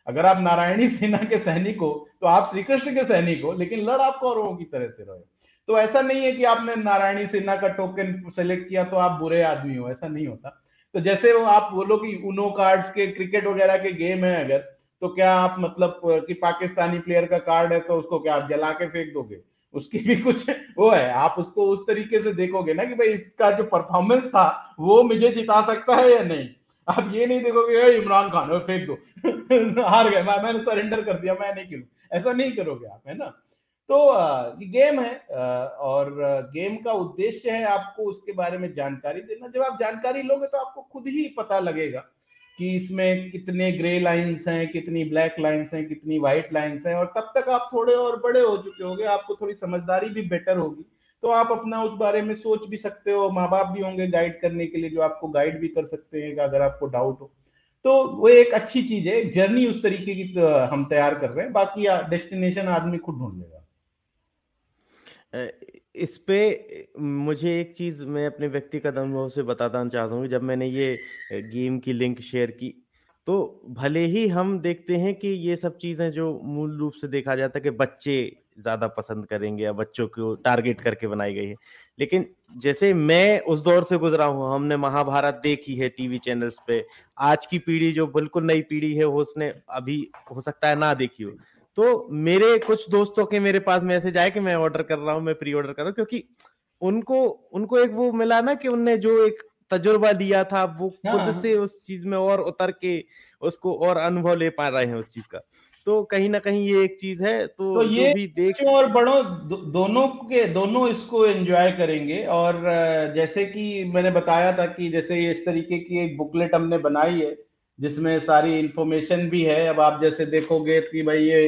अगर आप नारायणी सेना के सैनिक हो तो आप श्री कृष्ण के सैनिक हो, लेकिन लड़ आप कौरवों की तरह से रहे। तो ऐसा नहीं है कि आपने नारायणी सिन्हा का टोकन सेलेक्ट किया तो आप बुरे आदमी हो, ऐसा नहीं होता। तो जैसे वो आप बोलो कि उनो कार्ड्स के क्रिकेट वगैरह के गेम है अगर तो क्या आप मतलब कि पाकिस्तानी प्लेयर का कार्ड है तो उसको क्या आप जला के फेंक दोगे? उसकी भी कुछ वो है, आप उसको उस तरीके से देखोगे ना कि भाई इसका जो परफॉर्मेंस था, वो मुझे जिता सकता है या नहीं? आप ये नहीं देखोगे इमरान खान फेंक दो। हार गए मैंने सरेंडर कर दिया, मैं नहीं खेलू। ऐसा नहीं करोगे आप, है ना? तो ये गेम है और गेम का उद्देश्य है आपको उसके बारे में जानकारी देना। जब आप जानकारी लोगे तो आपको खुद ही पता लगेगा कि इसमें कितने ग्रे लाइंस हैं, कितनी ब्लैक लाइंस हैं, कितनी व्हाइट लाइंस हैं, और तब तक आप थोड़े और बड़े हो चुके होंगे, आपको थोड़ी समझदारी भी बेटर होगी। तो आप अपना उस बारे में सोच भी सकते हो माँ बाप भी होंगे गाइड करने के लिए जो आपको गाइड भी कर सकते हैं, अगर आपको डाउट हो। तो वो एक अच्छी चीज़ है, जर्नी उस तरीके की हम तैयार कर रहे हैं, बाकी डेस्टिनेशन आदमी खुद ढूंढ लेगा। इस पे मुझे एक चीज़ मैं अपने व्यक्तिगत अनुभव से बताना चाहता हूँ, जब मैंने ये गेम की लिंक शेयर की तो भले ही हम देखते हैं कि ये सब चीज़ें जो मूल रूप से देखा जाता है कि बच्चे ज़्यादा पसंद करेंगे या बच्चों को टारगेट करके बनाई गई है, लेकिन जैसे मैं उस दौर से गुजरा हूँ, हमने महाभारत देखी है टीवी चैनल्स पे, आज की पीढ़ी जो बिल्कुल नई पीढ़ी है, उसने अभी हो सकता है ना देखी हो तो मेरे कुछ दोस्तों के मेरे पास मैसेज आए कि मैं ऑर्डर कर रहा हूँ मैं प्री ऑर्डर कर रहा हूँ क्योंकि उनको उनको एक वो मिला ना कि उनने जो एक तजुर्बा लिया था वो हाँ। खुद से उस चीज़ में और उतर के उसको और अनुभव ले पा रहे हैं उस चीज़ का तो कहीं ना कहीं ये एक चीज़ है तो, तो ये भी देख और बड़ों दो, दोनों के दोनों इसको एंजॉय करेंगे और जैसे कि मैंने बताया था कि जैसे इस तरीके की एक बुकलेट हमने बनाई है जिसमें सारी इंफॉर्मेशन भी है। अब आप जैसे देखोगे कि भाई ये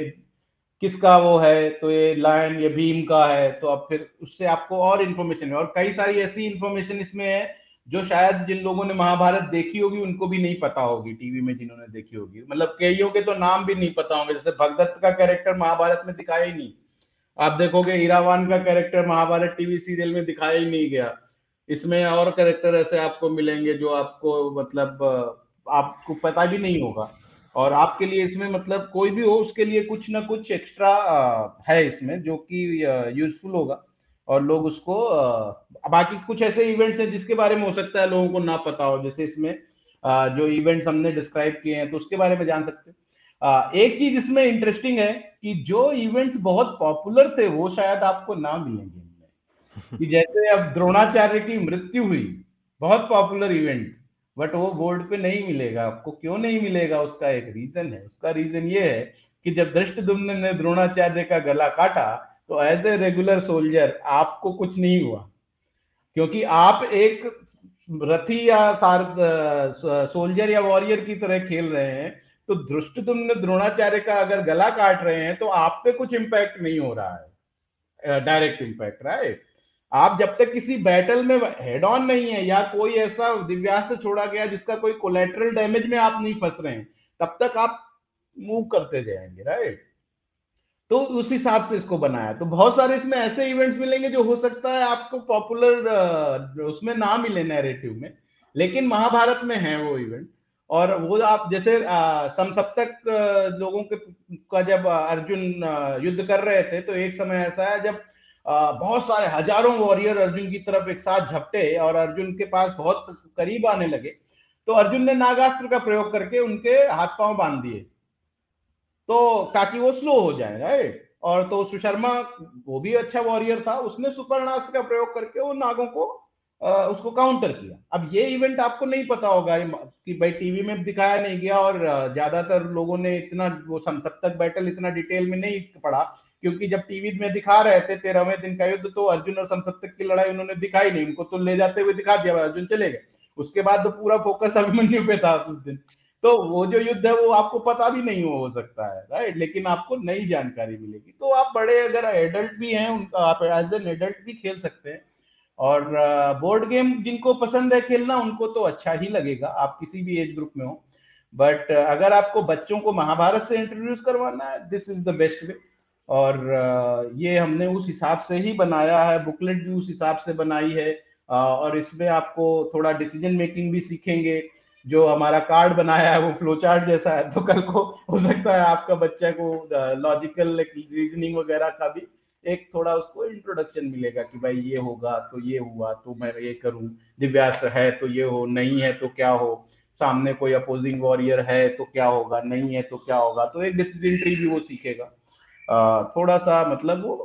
किसका वो है तो ये लायन ये भीम का है तो अब फिर उससे आपको और इन्फॉर्मेशन है। और कई सारी ऐसी इन्फॉर्मेशन इसमें है जो शायद जिन लोगों ने महाभारत देखी होगी, उनको भी नहीं पता होगी टीवी में जिन्होंने देखी होगी। मतलब कईयों के तो नाम भी नहीं पता होंगे, जैसे भगदत्त का कैरेक्टर महाभारत में दिखाया ही नहीं। आप देखोगे हीरावान का कैरेक्टर महाभारत टीवी सीरियल में दिखाया ही नहीं गया। इसमें और कैरेक्टर ऐसे आपको मिलेंगे जो आपको मतलब आपको पता भी नहीं होगा। और आपके लिए इसमें मतलब कोई भी हो, उसके लिए कुछ ना कुछ एक्स्ट्रा है इसमें जो कि यूजफुल होगा। और लोग उसको बाकी कुछ ऐसे इवेंट्स हैं जिसके बारे में हो सकता है लोगों को ना पता हो। जैसे इसमें जो इवेंट्स हमने डिस्क्राइब किए हैं तो उसके बारे में जान सकते हैं। एक चीज़ इसमें इंटरेस्टिंग है कि जो इवेंट्स बहुत पॉपुलर थे, वो शायद आपको ना मिलेंगे। कि जैसे अब द्रोणाचार्य की मृत्यु हुई, बहुत पॉपुलर इवेंट बट वो बोर्ड पे नहीं मिलेगा, आपको क्यों नहीं मिलेगा? उसका एक रीजन है। उसका रीजन ये है कि जब दृष्ट ने द्रोणाचार्य का गला काटा तो एज ए रेगुलर सोल्जर आपको कुछ नहीं हुआ। क्योंकि आप एक रथी या सोल्जर या वॉरियर की तरह खेल रहे हैं तो दृष्ट द्रोणाचार्य का अगर गला काट रहे हैं तो आप पे कुछ इम्पैक्ट नहीं हो रहा है। डायरेक्ट इंपैक्ट राइट आप जब तक किसी बैटल में हेड ऑन नहीं है या कोई ऐसा दिव्यास्त्र छोड़ा गया जिसका कोई कोलेट्रल डैमेज में आप नहीं फंस रहे हैं, तब तक आप मूव करते जाएँगे राइट तो उस हिसाब से इसको बनाया। तो बहुत सारे इसमें ऐसे इवेंट्स मिलेंगे जो हो सकता है आपको पॉपुलर उसमें ना मिले नैरेटिव में, लेकिन महाभारत में है वो इवेंट और वो आप जैसे समसप्तक लोगों के, का जब अर्जुन युद्ध कर रहे थे तो एक समय ऐसा है जब बहुत सारे हज़ारों वॉरियर अर्जुन की तरफ़ एक साथ झपटे और अर्जुन के पास बहुत करीब आने लगे। तो अर्जुन ने नागास्त्र का प्रयोग करके उनके हाथ पाँव बाँध दिए। तो ताकि वो स्लो हो जाए राइट और तो सुशर्मा, वो भी अच्छा वॉरियर था, उसने सुपर्णास्त्र का प्रयोग करके वो नागों को उसको काउंटर किया। अब ये इवेंट आपको नहीं पता होगा कि भाई टीवी में दिखाया नहीं गया और ज़्यादातर लोगों ने इतना, वो सप्तक बैटल इतना डिटेल में नहीं पढ़ा। क्योंकि जब टीवी में दिखा रहे थे तेरहवें दिन का युद्ध तो अर्जुन और समसप्तक की लड़ाई उन्होंने दिखाई नहीं। उनको तो ले जाते हुए दिखा दिया, अर्जुन चले गए। उसके बाद तो पूरा फोकस अभिमन्यु पे था उस दिन। तो वो जो युद्ध है, वो आपको पता भी नहीं हो सकता है राइट लेकिन आपको नई जानकारी मिलेगी। तो आप बड़े अगर एडल्ट भी हैं आप एज एन एडल्ट भी खेल सकते हैं। और बोर्ड गेम जिनको पसंद है खेलना, उनको तो अच्छा ही लगेगा। आप किसी भी एज ग्रुप में हो। बट अगर आपको बच्चों को महाभारत से इंट्रोड्यूस करवाना है this is the best way और ये हमने उस हिसाब से ही बनाया है बुकलेट भी उस हिसाब से बनाई है और इसमें आपको थोड़ा डिसीज़न मेकिंग भी सीखेंगे। जो हमारा कार्ड बनाया है, वो फ्लो चार्ट जैसा है तो कल को हो सकता है आपका बच्चा को लॉजिकल रीजनिंग वगैरह का भी एक थोड़ा उसको इंट्रोडक्शन मिलेगा कि भाई ये होगा तो ये हुआ तो मैं ये करूँ। दिव्यास्त्र है तो ये हो, नहीं है तो क्या हो? सामने कोई अपोजिंग वॉरियर है तो क्या होगा? नहीं है तो क्या होगा? तो एक डिसिजन ट्री भी वो सीखेगा। थोड़ा सा मतलब वो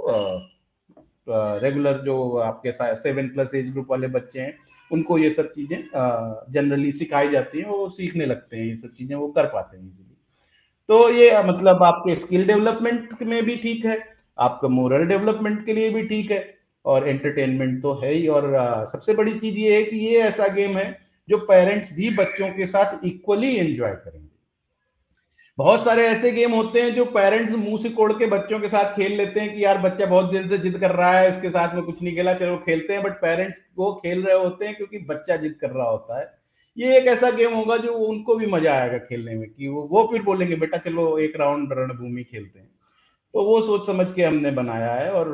रेगुलर जो आपके सेवन प्लस एज ग्रुप वाले बच्चे हैं, उनको ये सब चीज़ें जनरली सिखाई जाती हैं, वो सीखने लगते हैं, ये सब चीज़ें वो कर पाते हैं इजीली तो ये मतलब आपके स्किल डेवलपमेंट में भी ठीक है, आपका मोरल डेवलपमेंट के लिए भी ठीक है, और एंटरटेनमेंट तो है ही, और सबसे बड़ी चीज़ ये है कि ये ऐसा गेम है, जो पेरेंट्स भी बच्चों के साथ इक्वली एंजॉय करेंगे। बहुत सारे ऐसे गेम होते हैं जो पेरेंट्स मुँह से कोड़ के बच्चों के साथ खेल लेते हैं कि यार बच्चा बहुत दिन से जिद कर रहा है, इसके साथ में कुछ नहीं खेला, चलो खेलते हैं बट पेरेंट्स वो खेल रहे होते हैं क्योंकि बच्चा जिद कर रहा होता है। ये एक ऐसा गेम होगा जो उनको भी मज़ा आएगा खेलने में कि वो वो फिर बोलेंगे, बेटा चलो एक राउंड रणभूमि खेलते हैं। तो वो सोच समझ के हमने बनाया है और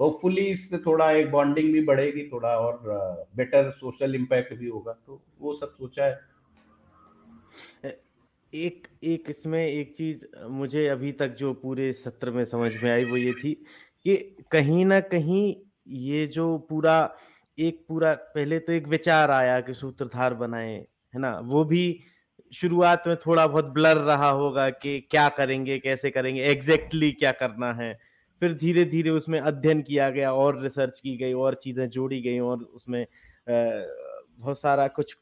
होपफुली इससे थोड़ा एक बॉन्डिंग भी बढ़ेगी, थोड़ा और बेटर सोशल इम्पैक्ट भी होगा। तो वो सब सोचा है। एक एक इसमें एक चीज़, मुझे अभी तक जो पूरे सत्र में समझ में आई वो ये थी कि कहीं ना कहीं ये जो पूरा, एक पूरा, पहले तो एक विचार आया कि सूत्रधार बनाए, है ना? वो भी शुरुआत में थोड़ा बहुत ब्लर रहा होगा कि क्या करेंगे, कैसे करेंगे एग्जैक्टली exactly क्या करना है। फिर धीरे धीरे उसमें अध्ययन किया गया, और रिसर्च की गई, और चीज़ें जोड़ी गई, और उसमें बहुत सारा कुछ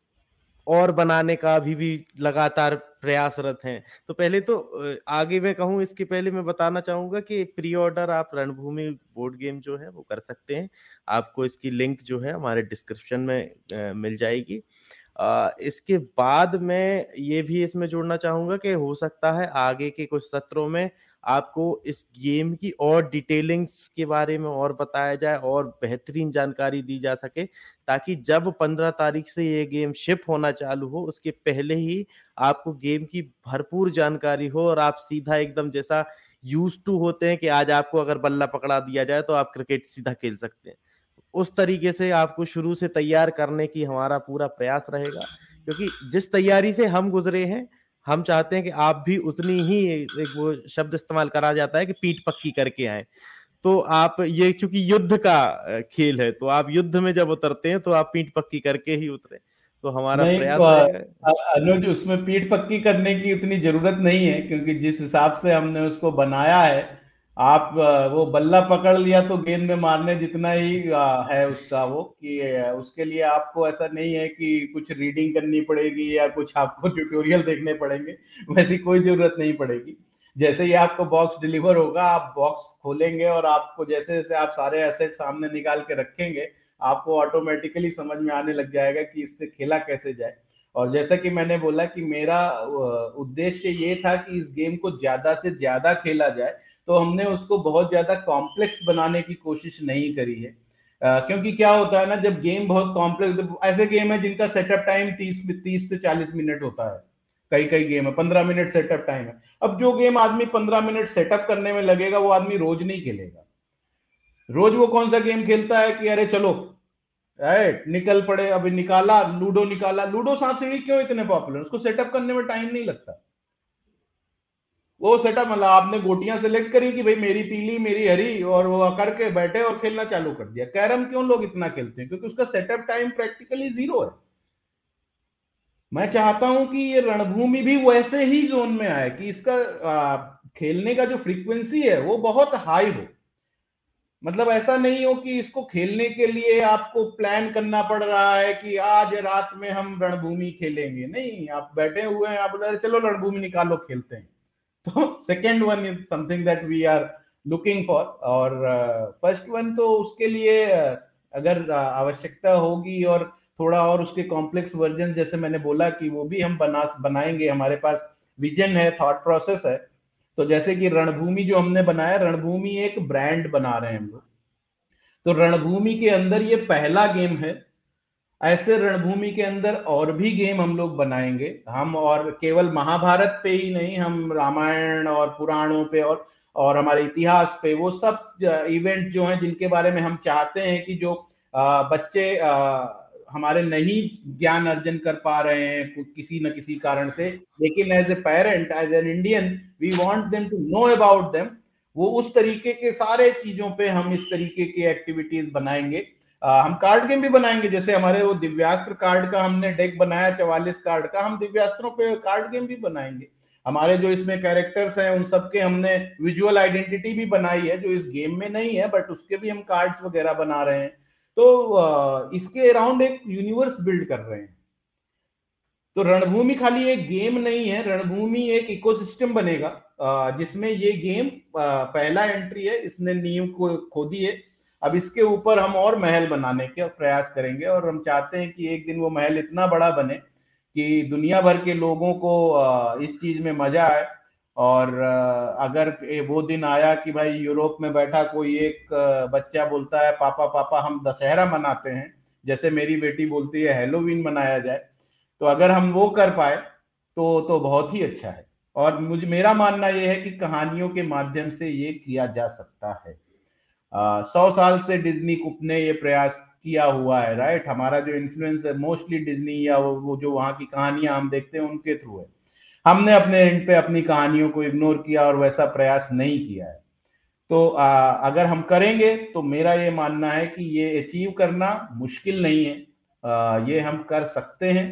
और बनाने का अभी भी लगातार प्रयासरत हैं। तो पहले तो आगे मैं कहूँ, इसके पहले मैं बताना चाहूँगा कि प्री ऑर्डर आप रणभूमि बोर्ड गेम जो है, वो कर सकते हैं। आपको इसकी लिंक जो है, हमारे डिस्क्रिप्शन में मिल जाएगी। इसके बाद मैं ये भी इसमें जोड़ना चाहूँगा कि हो सकता है आगे के कुछ सत्रों में आपको इस गेम की और डिटेलिंग्स के बारे में और बताया जाए और बेहतरीन जानकारी दी जा सके, ताकि जब पंद्रह तारीख से ये गेम शिप होना चालू हो, उसके पहले ही आपको गेम की भरपूर जानकारी हो और आप सीधा एकदम जैसा यूज़ टू होते हैं कि आज आपको अगर बल्ला पकड़ा दिया जाए तो आप क्रिकेट सीधा खेल सकते हैं। उस तरीके से आपको शुरू से तैयार करने की हमारा पूरा प्रयास रहेगा, क्योंकि जिस तैयारी से हम गुजरे हैं हम चाहते हैं कि आप भी उतनी ही एक वो शब्द इस्तेमाल करा जाता है कि पीठ पक्की करके आए। तो आप ये चूँकि युद्ध का खेल है तो आप युद्ध में जब उतरते हैं तो आप पीठ पक्की करके ही उतरे। तो हमारा प्रयास अनुज उसमें पीठ पक्की करने की उतनी ज़रूरत नहीं है क्योंकि जिस हिसाब से हमने उसको बनाया है आप वो बल्ला पकड़ लिया तो गेंद में मारने जितना ही है उसका वो कि उसके लिए आपको ऐसा नहीं है कि कुछ रीडिंग करनी पड़ेगी या कुछ आपको ट्यूटोरियल देखने पड़ेंगे, वैसी कोई ज़रूरत नहीं पड़ेगी। जैसे ही आपको बॉक्स डिलीवर होगा, आप बॉक्स खोलेंगे और आपको जैसे जैसे आप सारे एसेट सामने निकाल के रखेंगे, आपको ऑटोमेटिकली समझ में आने लग जाएगा कि इससे खेला कैसे जाए। और जैसा कि मैंने बोला कि मेरा उद्देश्य ये था कि इस गेम को ज़्यादा से ज़्यादा खेला जाए तो हमने उसको बहुत ज़्यादा कॉम्प्लेक्स बनाने की कोशिश नहीं करी है। uh, क्योंकि क्या होता है ना जब गेम बहुत कॉम्प्लेक्स ऐसे गेम है जिनका सेटअप टाइम तीस तीस से चालीस मिनट होता है। कई कई गेम है पंद्रह मिनट सेटअप टाइम है। अब जो गेम आदमी पंद्रह मिनट सेटअप करने में लगेगा वो आदमी रोज नहीं खेलेगा। रोज वो कौन सा गेम खेलता है कि अरे चलो राइट निकल पड़े अभी निकाला लूडो निकाला। लूडो सांप सीढ़ी क्यों इतने पॉपुलर उसको सेटअप करने में टाइम नहीं लगता। वो सेटअप मतलब आपने गोटियाँ सेलेक्ट करी कि भाई मेरी पीली मेरी हरी और वो करके बैठे और खेलना चालू कर दिया। कैरम क्यों लोग इतना खेलते हैं? क्योंकि उसका सेटअप टाइम प्रैक्टिकली ज़ीरो है। मैं चाहता हूँ कि ये रणभूमि भी वैसे ही जोन में आए कि इसका आ, खेलने का जो फ्रीक्वेंसी है वो बहुत हाई हो। मतलब ऐसा नहीं हो कि इसको खेलने के लिए आपको प्लान करना पड़ रहा है कि आज रात में हम रणभूमि खेलेंगे। नहीं आप बैठे हुए हैं आप चलो रणभूमि निकालो खेलते हैं। तो second one is something that we are looking for और फ़र्स्ट uh, वन तो उसके लिए uh, अगर uh, आवश्यकता होगी और थोड़ा और उसके कॉम्प्लेक्स वर्जन जैसे मैंने बोला कि वो भी हम बना बनाएँगे हमारे पास विजन है थॉट प्रोसेस है तो जैसे कि रणभूमि जो हमने बनाया रणभूमि एक ब्रांड बना रहे हैं हम लोग। तो रणभूमि के अंदर ये पहला गेम है ऐसे रणभूमि के अंदर और भी गेम हम लोग बनाएँगे। हम और केवल महाभारत पे ही नहीं, हम रामायण और पुराणों पे और और हमारे इतिहास पे, वो सब इवेंट जो हैं जिनके बारे में हम चाहते हैं कि जो बच्चे हमारे नहीं ज्ञान अर्जन कर पा रहे हैं किसी न किसी कारण से, लेकिन as a parent as an Indian we want them to know about them वो उस तरीके के सारे चीज़ों पे हम इस तरीके के एक्टिविटीज़ बनाएँगे। हम कार्ड गेम भी बनाएँगे, जैसे हमारे वो दिव्यास्त्र कार्ड का हमने डेक बनाया, चवालीस कार्ड का, हम दिव्यास्त्रों पे कार्ड गेम भी बनाएँगे। हमारे जो इसमें कैरेक्टर्स हैं, उन सबके हमने विजुअल आइडेंटिटी भी बनाई है, जो इस गेम में नहीं है बट उसके भी हम कार्ड्स वगैरह बना रहे हैं। तो इसके अराउंड एक यूनिवर्स बिल्ड कर रहे हैं। तो रणभूमि खाली एक गेम नहीं है, रणभूमि एक इकोसिस्टम बनेगा जिसमें ये गेम पहला एंट्री है, इसने नींव को खोदी है अब इसके ऊपर हम और महल बनाने के प्रयास करेंगे और हम चाहते हैं कि एक दिन वो महल इतना बड़ा बने कि दुनिया भर के लोगों को इस चीज़ में मज़ा आए। और अगर वो दिन आया कि भाई यूरोप में बैठा कोई एक बच्चा बोलता है, पापा पापा, हम दशहरा मनाते हैं। जैसे मेरी बेटी बोलती है हेलोवीन मनाया जाए। तो अगर हम वो कर पाए तो तो बहुत ही अच्छा है। और मुझे, मेरा मानना यह है कि कहानियों के माध्यम से ये किया जा सकता है। सौ साल से डिज्नी कुप ने ये प्रयास किया हुआ है राइट हमारा जो इन्फ्लुएंस है मोस्टली डिज्नी या वो, वो जो वहाँ की कहानियाँ हम देखते हैं उनके थ्रू है। हमने अपने एंड पे अपनी कहानियों को इग्नोर किया और वैसा प्रयास नहीं किया है। तो आ, अगर हम करेंगे तो मेरा ये मानना है कि ये अचीव करना मुश्किल नहीं है। आ, ये हम कर सकते हैं।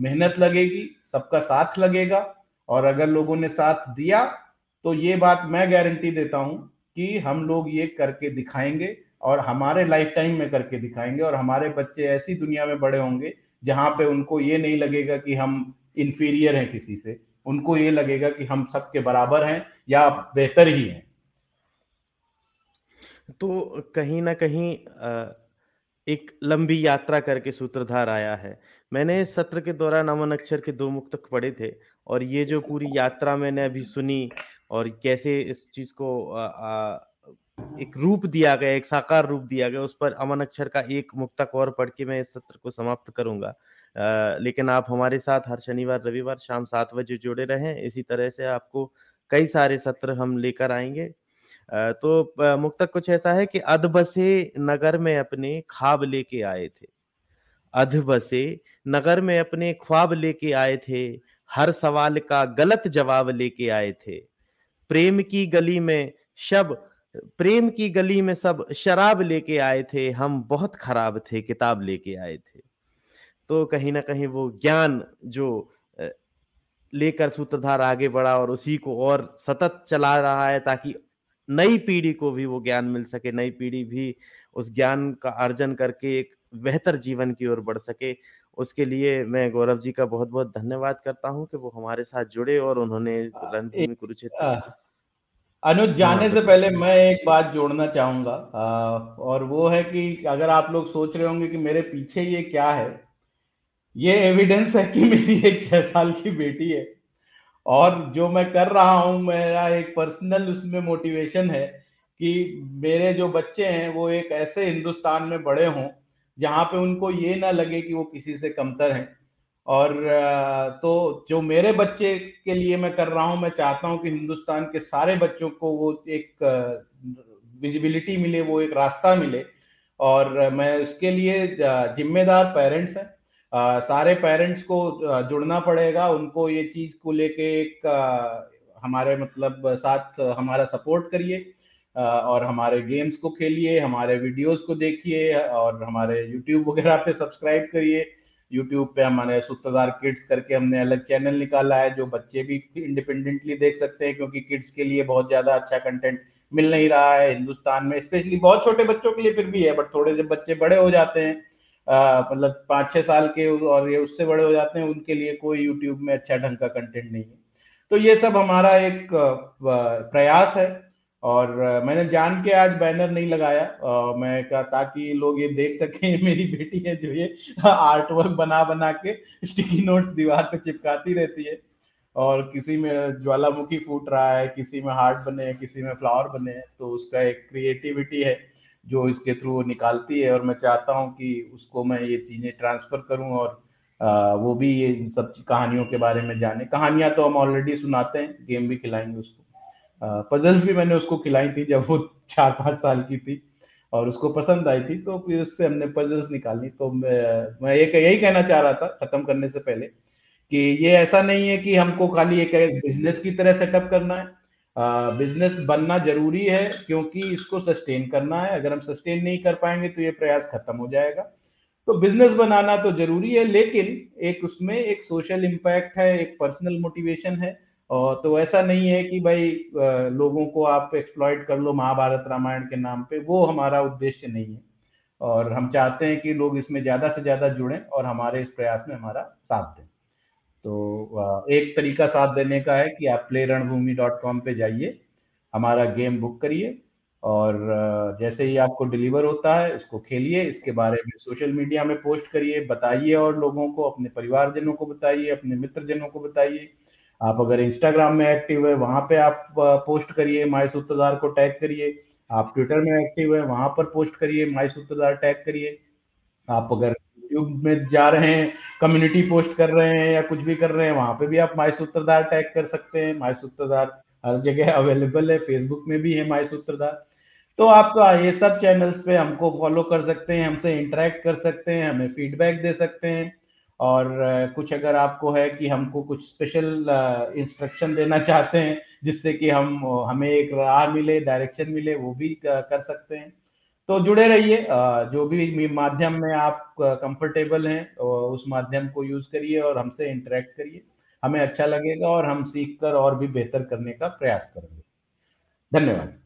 मेहनत लगेगी सबका साथ लगेगा। और अगर लोगों ने साथ दिया तो ये बात मैं गारंटी देता हूँ कि हम लोग ये करके दिखाएँगे और हमारे लाइफ टाइम में करके दिखाएँगे और हमारे बच्चे ऐसी दुनिया में बड़े होंगे जहाँ पे उनको ये नहीं लगेगा कि हम इंफीरियर हैं किसी से। उनको ये लगेगा कि हम सबके बराबर हैं या बेहतर ही हैं। तो कहीं ना कहीं एक लंबी यात्रा करके सूत्रधार आया है। मैंने सत्र के दौरान अमन अक्षर के दो मुक्तक पढ़े थे और ये जो पूरी यात्रा मैंने अभी सुनी और कैसे इस चीज़ को आ, आ, एक रूप दिया गया एक साकार रूप दिया गया उस पर अमन अक्षर का एक मुक्तक और पढ़ के मैं इस सत्र को समाप्त करूँगा। आ, लेकिन आप हमारे साथ हर शनिवार रविवार शाम सात बजे जुड़े रहें। इसी तरह से आपको कई सारे सत्र हम लेकर आएँगे। आ, तो मुक्तक कुछ ऐसा है कि अध बसे नगर में अपने ख्वाब लेके आए थे। अध बसे नगर में अपने ख्वाब लेके आए थे। हर सवाल का गलत जवाब लेके आए थे। प्रेम की गली में शब, प्रेम की गली में सब शराब लेके आए थे, हम बहुत खराब थे, किताब लेके आए थे। तो कहीं ना कहीं वो ज्ञान जो लेकर सूत्रधार आगे बढ़ा और उसी को और सतत चला रहा है ताकि नई पीढ़ी को भी वो ज्ञान मिल सके, नई पीढ़ी भी उस ज्ञान का अर्जन करके एक बेहतर जीवन की ओर बढ़ सके। उसके लिए मैं गौरव जी का बहुत बहुत धन्यवाद करता हूँ कि वो हमारे साथ जुड़े और उन्होंने रणभूमि कुरुक्षेत्र अनुज जाने हाँ, से पहले मैं एक बात जोड़ना चाहूँगा और वो है कि अगर आप लोग सोच रहे होंगे कि मेरे पीछे ये क्या है ये एविडेंस है कि मेरी एक छह साल की बेटी है। और जो मैं कर रहा हूँ मेरा एक पर्सनल उसमें मोटिवेशन है कि मेरे जो बच्चे हैं वो एक ऐसे हिंदुस्तान में बड़े हों जहाँ पे उनको ये ना लगे कि वो किसी से कमतर हैं। और तो जो मेरे बच्चे के लिए मैं कर रहा हूँ, मैं चाहता हूँ कि हिंदुस्तान के सारे बच्चों को वो एक विजिबिलिटी मिले, वो एक रास्ता मिले। और मैं उसके लिए जिम्मेदार पेरेंट्स हैं। सारे पेरेंट्स को जुड़ना पड़ेगा। उनको ये चीज़ को लेके एक हमारे मतलब साथ, हमारा सपोर्ट करिए। और हमारे गेम्स को खेलिए, हमारे वीडियोस को देखिए और हमारे यूट्यूब वगैरह पे सब्सक्राइब करिए। यूट्यूब पे हमारे सूत्रधार किड्स करके हमने अलग चैनल निकाला है, जो बच्चे भी इंडिपेंडेंटली देख सकते हैं, क्योंकि किड्स के लिए बहुत ज़्यादा अच्छा कंटेंट मिल नहीं रहा है हिंदुस्तान में स्पेशली बहुत छोटे बच्चों के लिए फिर भी है बट थोड़े से बच्चे बड़े हो जाते हैं मतलब पाँच छह साल के और ये उससे बड़े हो जाते हैं, उनके लिए कोई यूट्यूब में अच्छा ढंग का कंटेंट नहीं है। तो ये सब हमारा एक प्रयास है। और मैंने जान के आज बैनर नहीं लगाया। आ, मैं कहा ताकि लोग ये देख सकें मेरी बेटी है जो ये आर्ट वर्क बना बना के स्टिकी नोट्स दीवार पे चिपकाती रहती है। और किसी में ज्वालामुखी फूट रहा है किसी में हार्ट बने हैं किसी में फ्लावर बने हैं तो उसका एक क्रिएटिविटी है जो इसके थ्रू निकालती है। और मैं चाहता हूँ कि उसको मैं ये चीज़ें ट्रांसफ़र करूँ और आ, वो भी ये सब कहानियों के बारे में जाने। कहानियाँ तो हम ऑलरेडी सुनाते हैं गेम भी खिलाएँगे उसको। पजल्स भी मैंने उसको खिलाई थी जब वो चार पाँच साल की थी और उसको पसंद आई थी तो फिर उससे हमने पजल्स निकाली। तो मैं, मैं एक यही कहना चाह रहा था खत्म करने से पहले कि ये ऐसा नहीं है कि हमको खाली एक बिज़नेस की तरह सेटअप करना है। बिज़नेस बनना ज़रूरी है क्योंकि इसको सस्टेन करना है। अगर हम सस्टेन नहीं कर पाएँगे तो ये प्रयास खत्म हो जाएगा। तो बिज़नेस बनाना तो ज़रूरी है लेकिन एक उसमें एक सोशल इम्पैक्ट है एक पर्सनल मोटिवेशन है। और तो ऐसा नहीं है कि भाई लोगों को आप एक्सप्लॉइट कर लो महाभारत रामायण के नाम पे, वो हमारा उद्देश्य नहीं है। और हम चाहते हैं कि लोग इसमें ज़्यादा से ज़्यादा जुड़ें और हमारे इस प्रयास में हमारा साथ दें। तो एक तरीका साथ देने का है कि आप प्ले रणभूमि डॉट कॉम पे जाइए, हमारा गेम बुक करिए और जैसे ही आपको डिलीवर होता है, उसको खेलिए, इसके बारे में सोशल मीडिया में पोस्ट करिए, बताइए और लोगों को, अपने परिवारजनों को बताइए, अपने मित्रजनों को बताइए। आप अगर इंस्टाग्राम में एक्टिव है, वहाँ पे आप पोस्ट करिए माई सूत्रधार को टैग करिए। आप ट्विटर में एक्टिव है, वहाँ पर पोस्ट करिए माई सूत्रधार टैग करिए। आप अगर यूट्यूब में जा रहे हैं कम्युनिटी पोस्ट कर रहे हैं या कुछ भी कर रहे हैं, वहाँ पे भी आप माई सूत्रधार टैग कर सकते हैं। माई सूत्रधार हर जगह अवेलेबल है फेसबुक में भी है माई सूत्रधार तो आप ये सब चैनल्स पे हमको फॉलो कर सकते हैं, हमसे इंटरेक्ट कर सकते हैं, हमें फीडबैक दे सकते हैं। और कुछ अगर आपको है कि हमको कुछ स्पेशल इंस्ट्रक्शन देना चाहते हैं, जिससे कि हम, हमें एक राह मिले डायरेक्शन मिले, वो भी कर सकते हैं। तो जुड़े रहिए जो भी माध्यम में आप कंफर्टेबल हैं उस माध्यम को यूज़ करिए और हमसे इंटरेक्ट करिए। हमें अच्छा लगेगा और हम सीख कर और भी बेहतर करने का प्रयास करेंगे। धन्यवाद।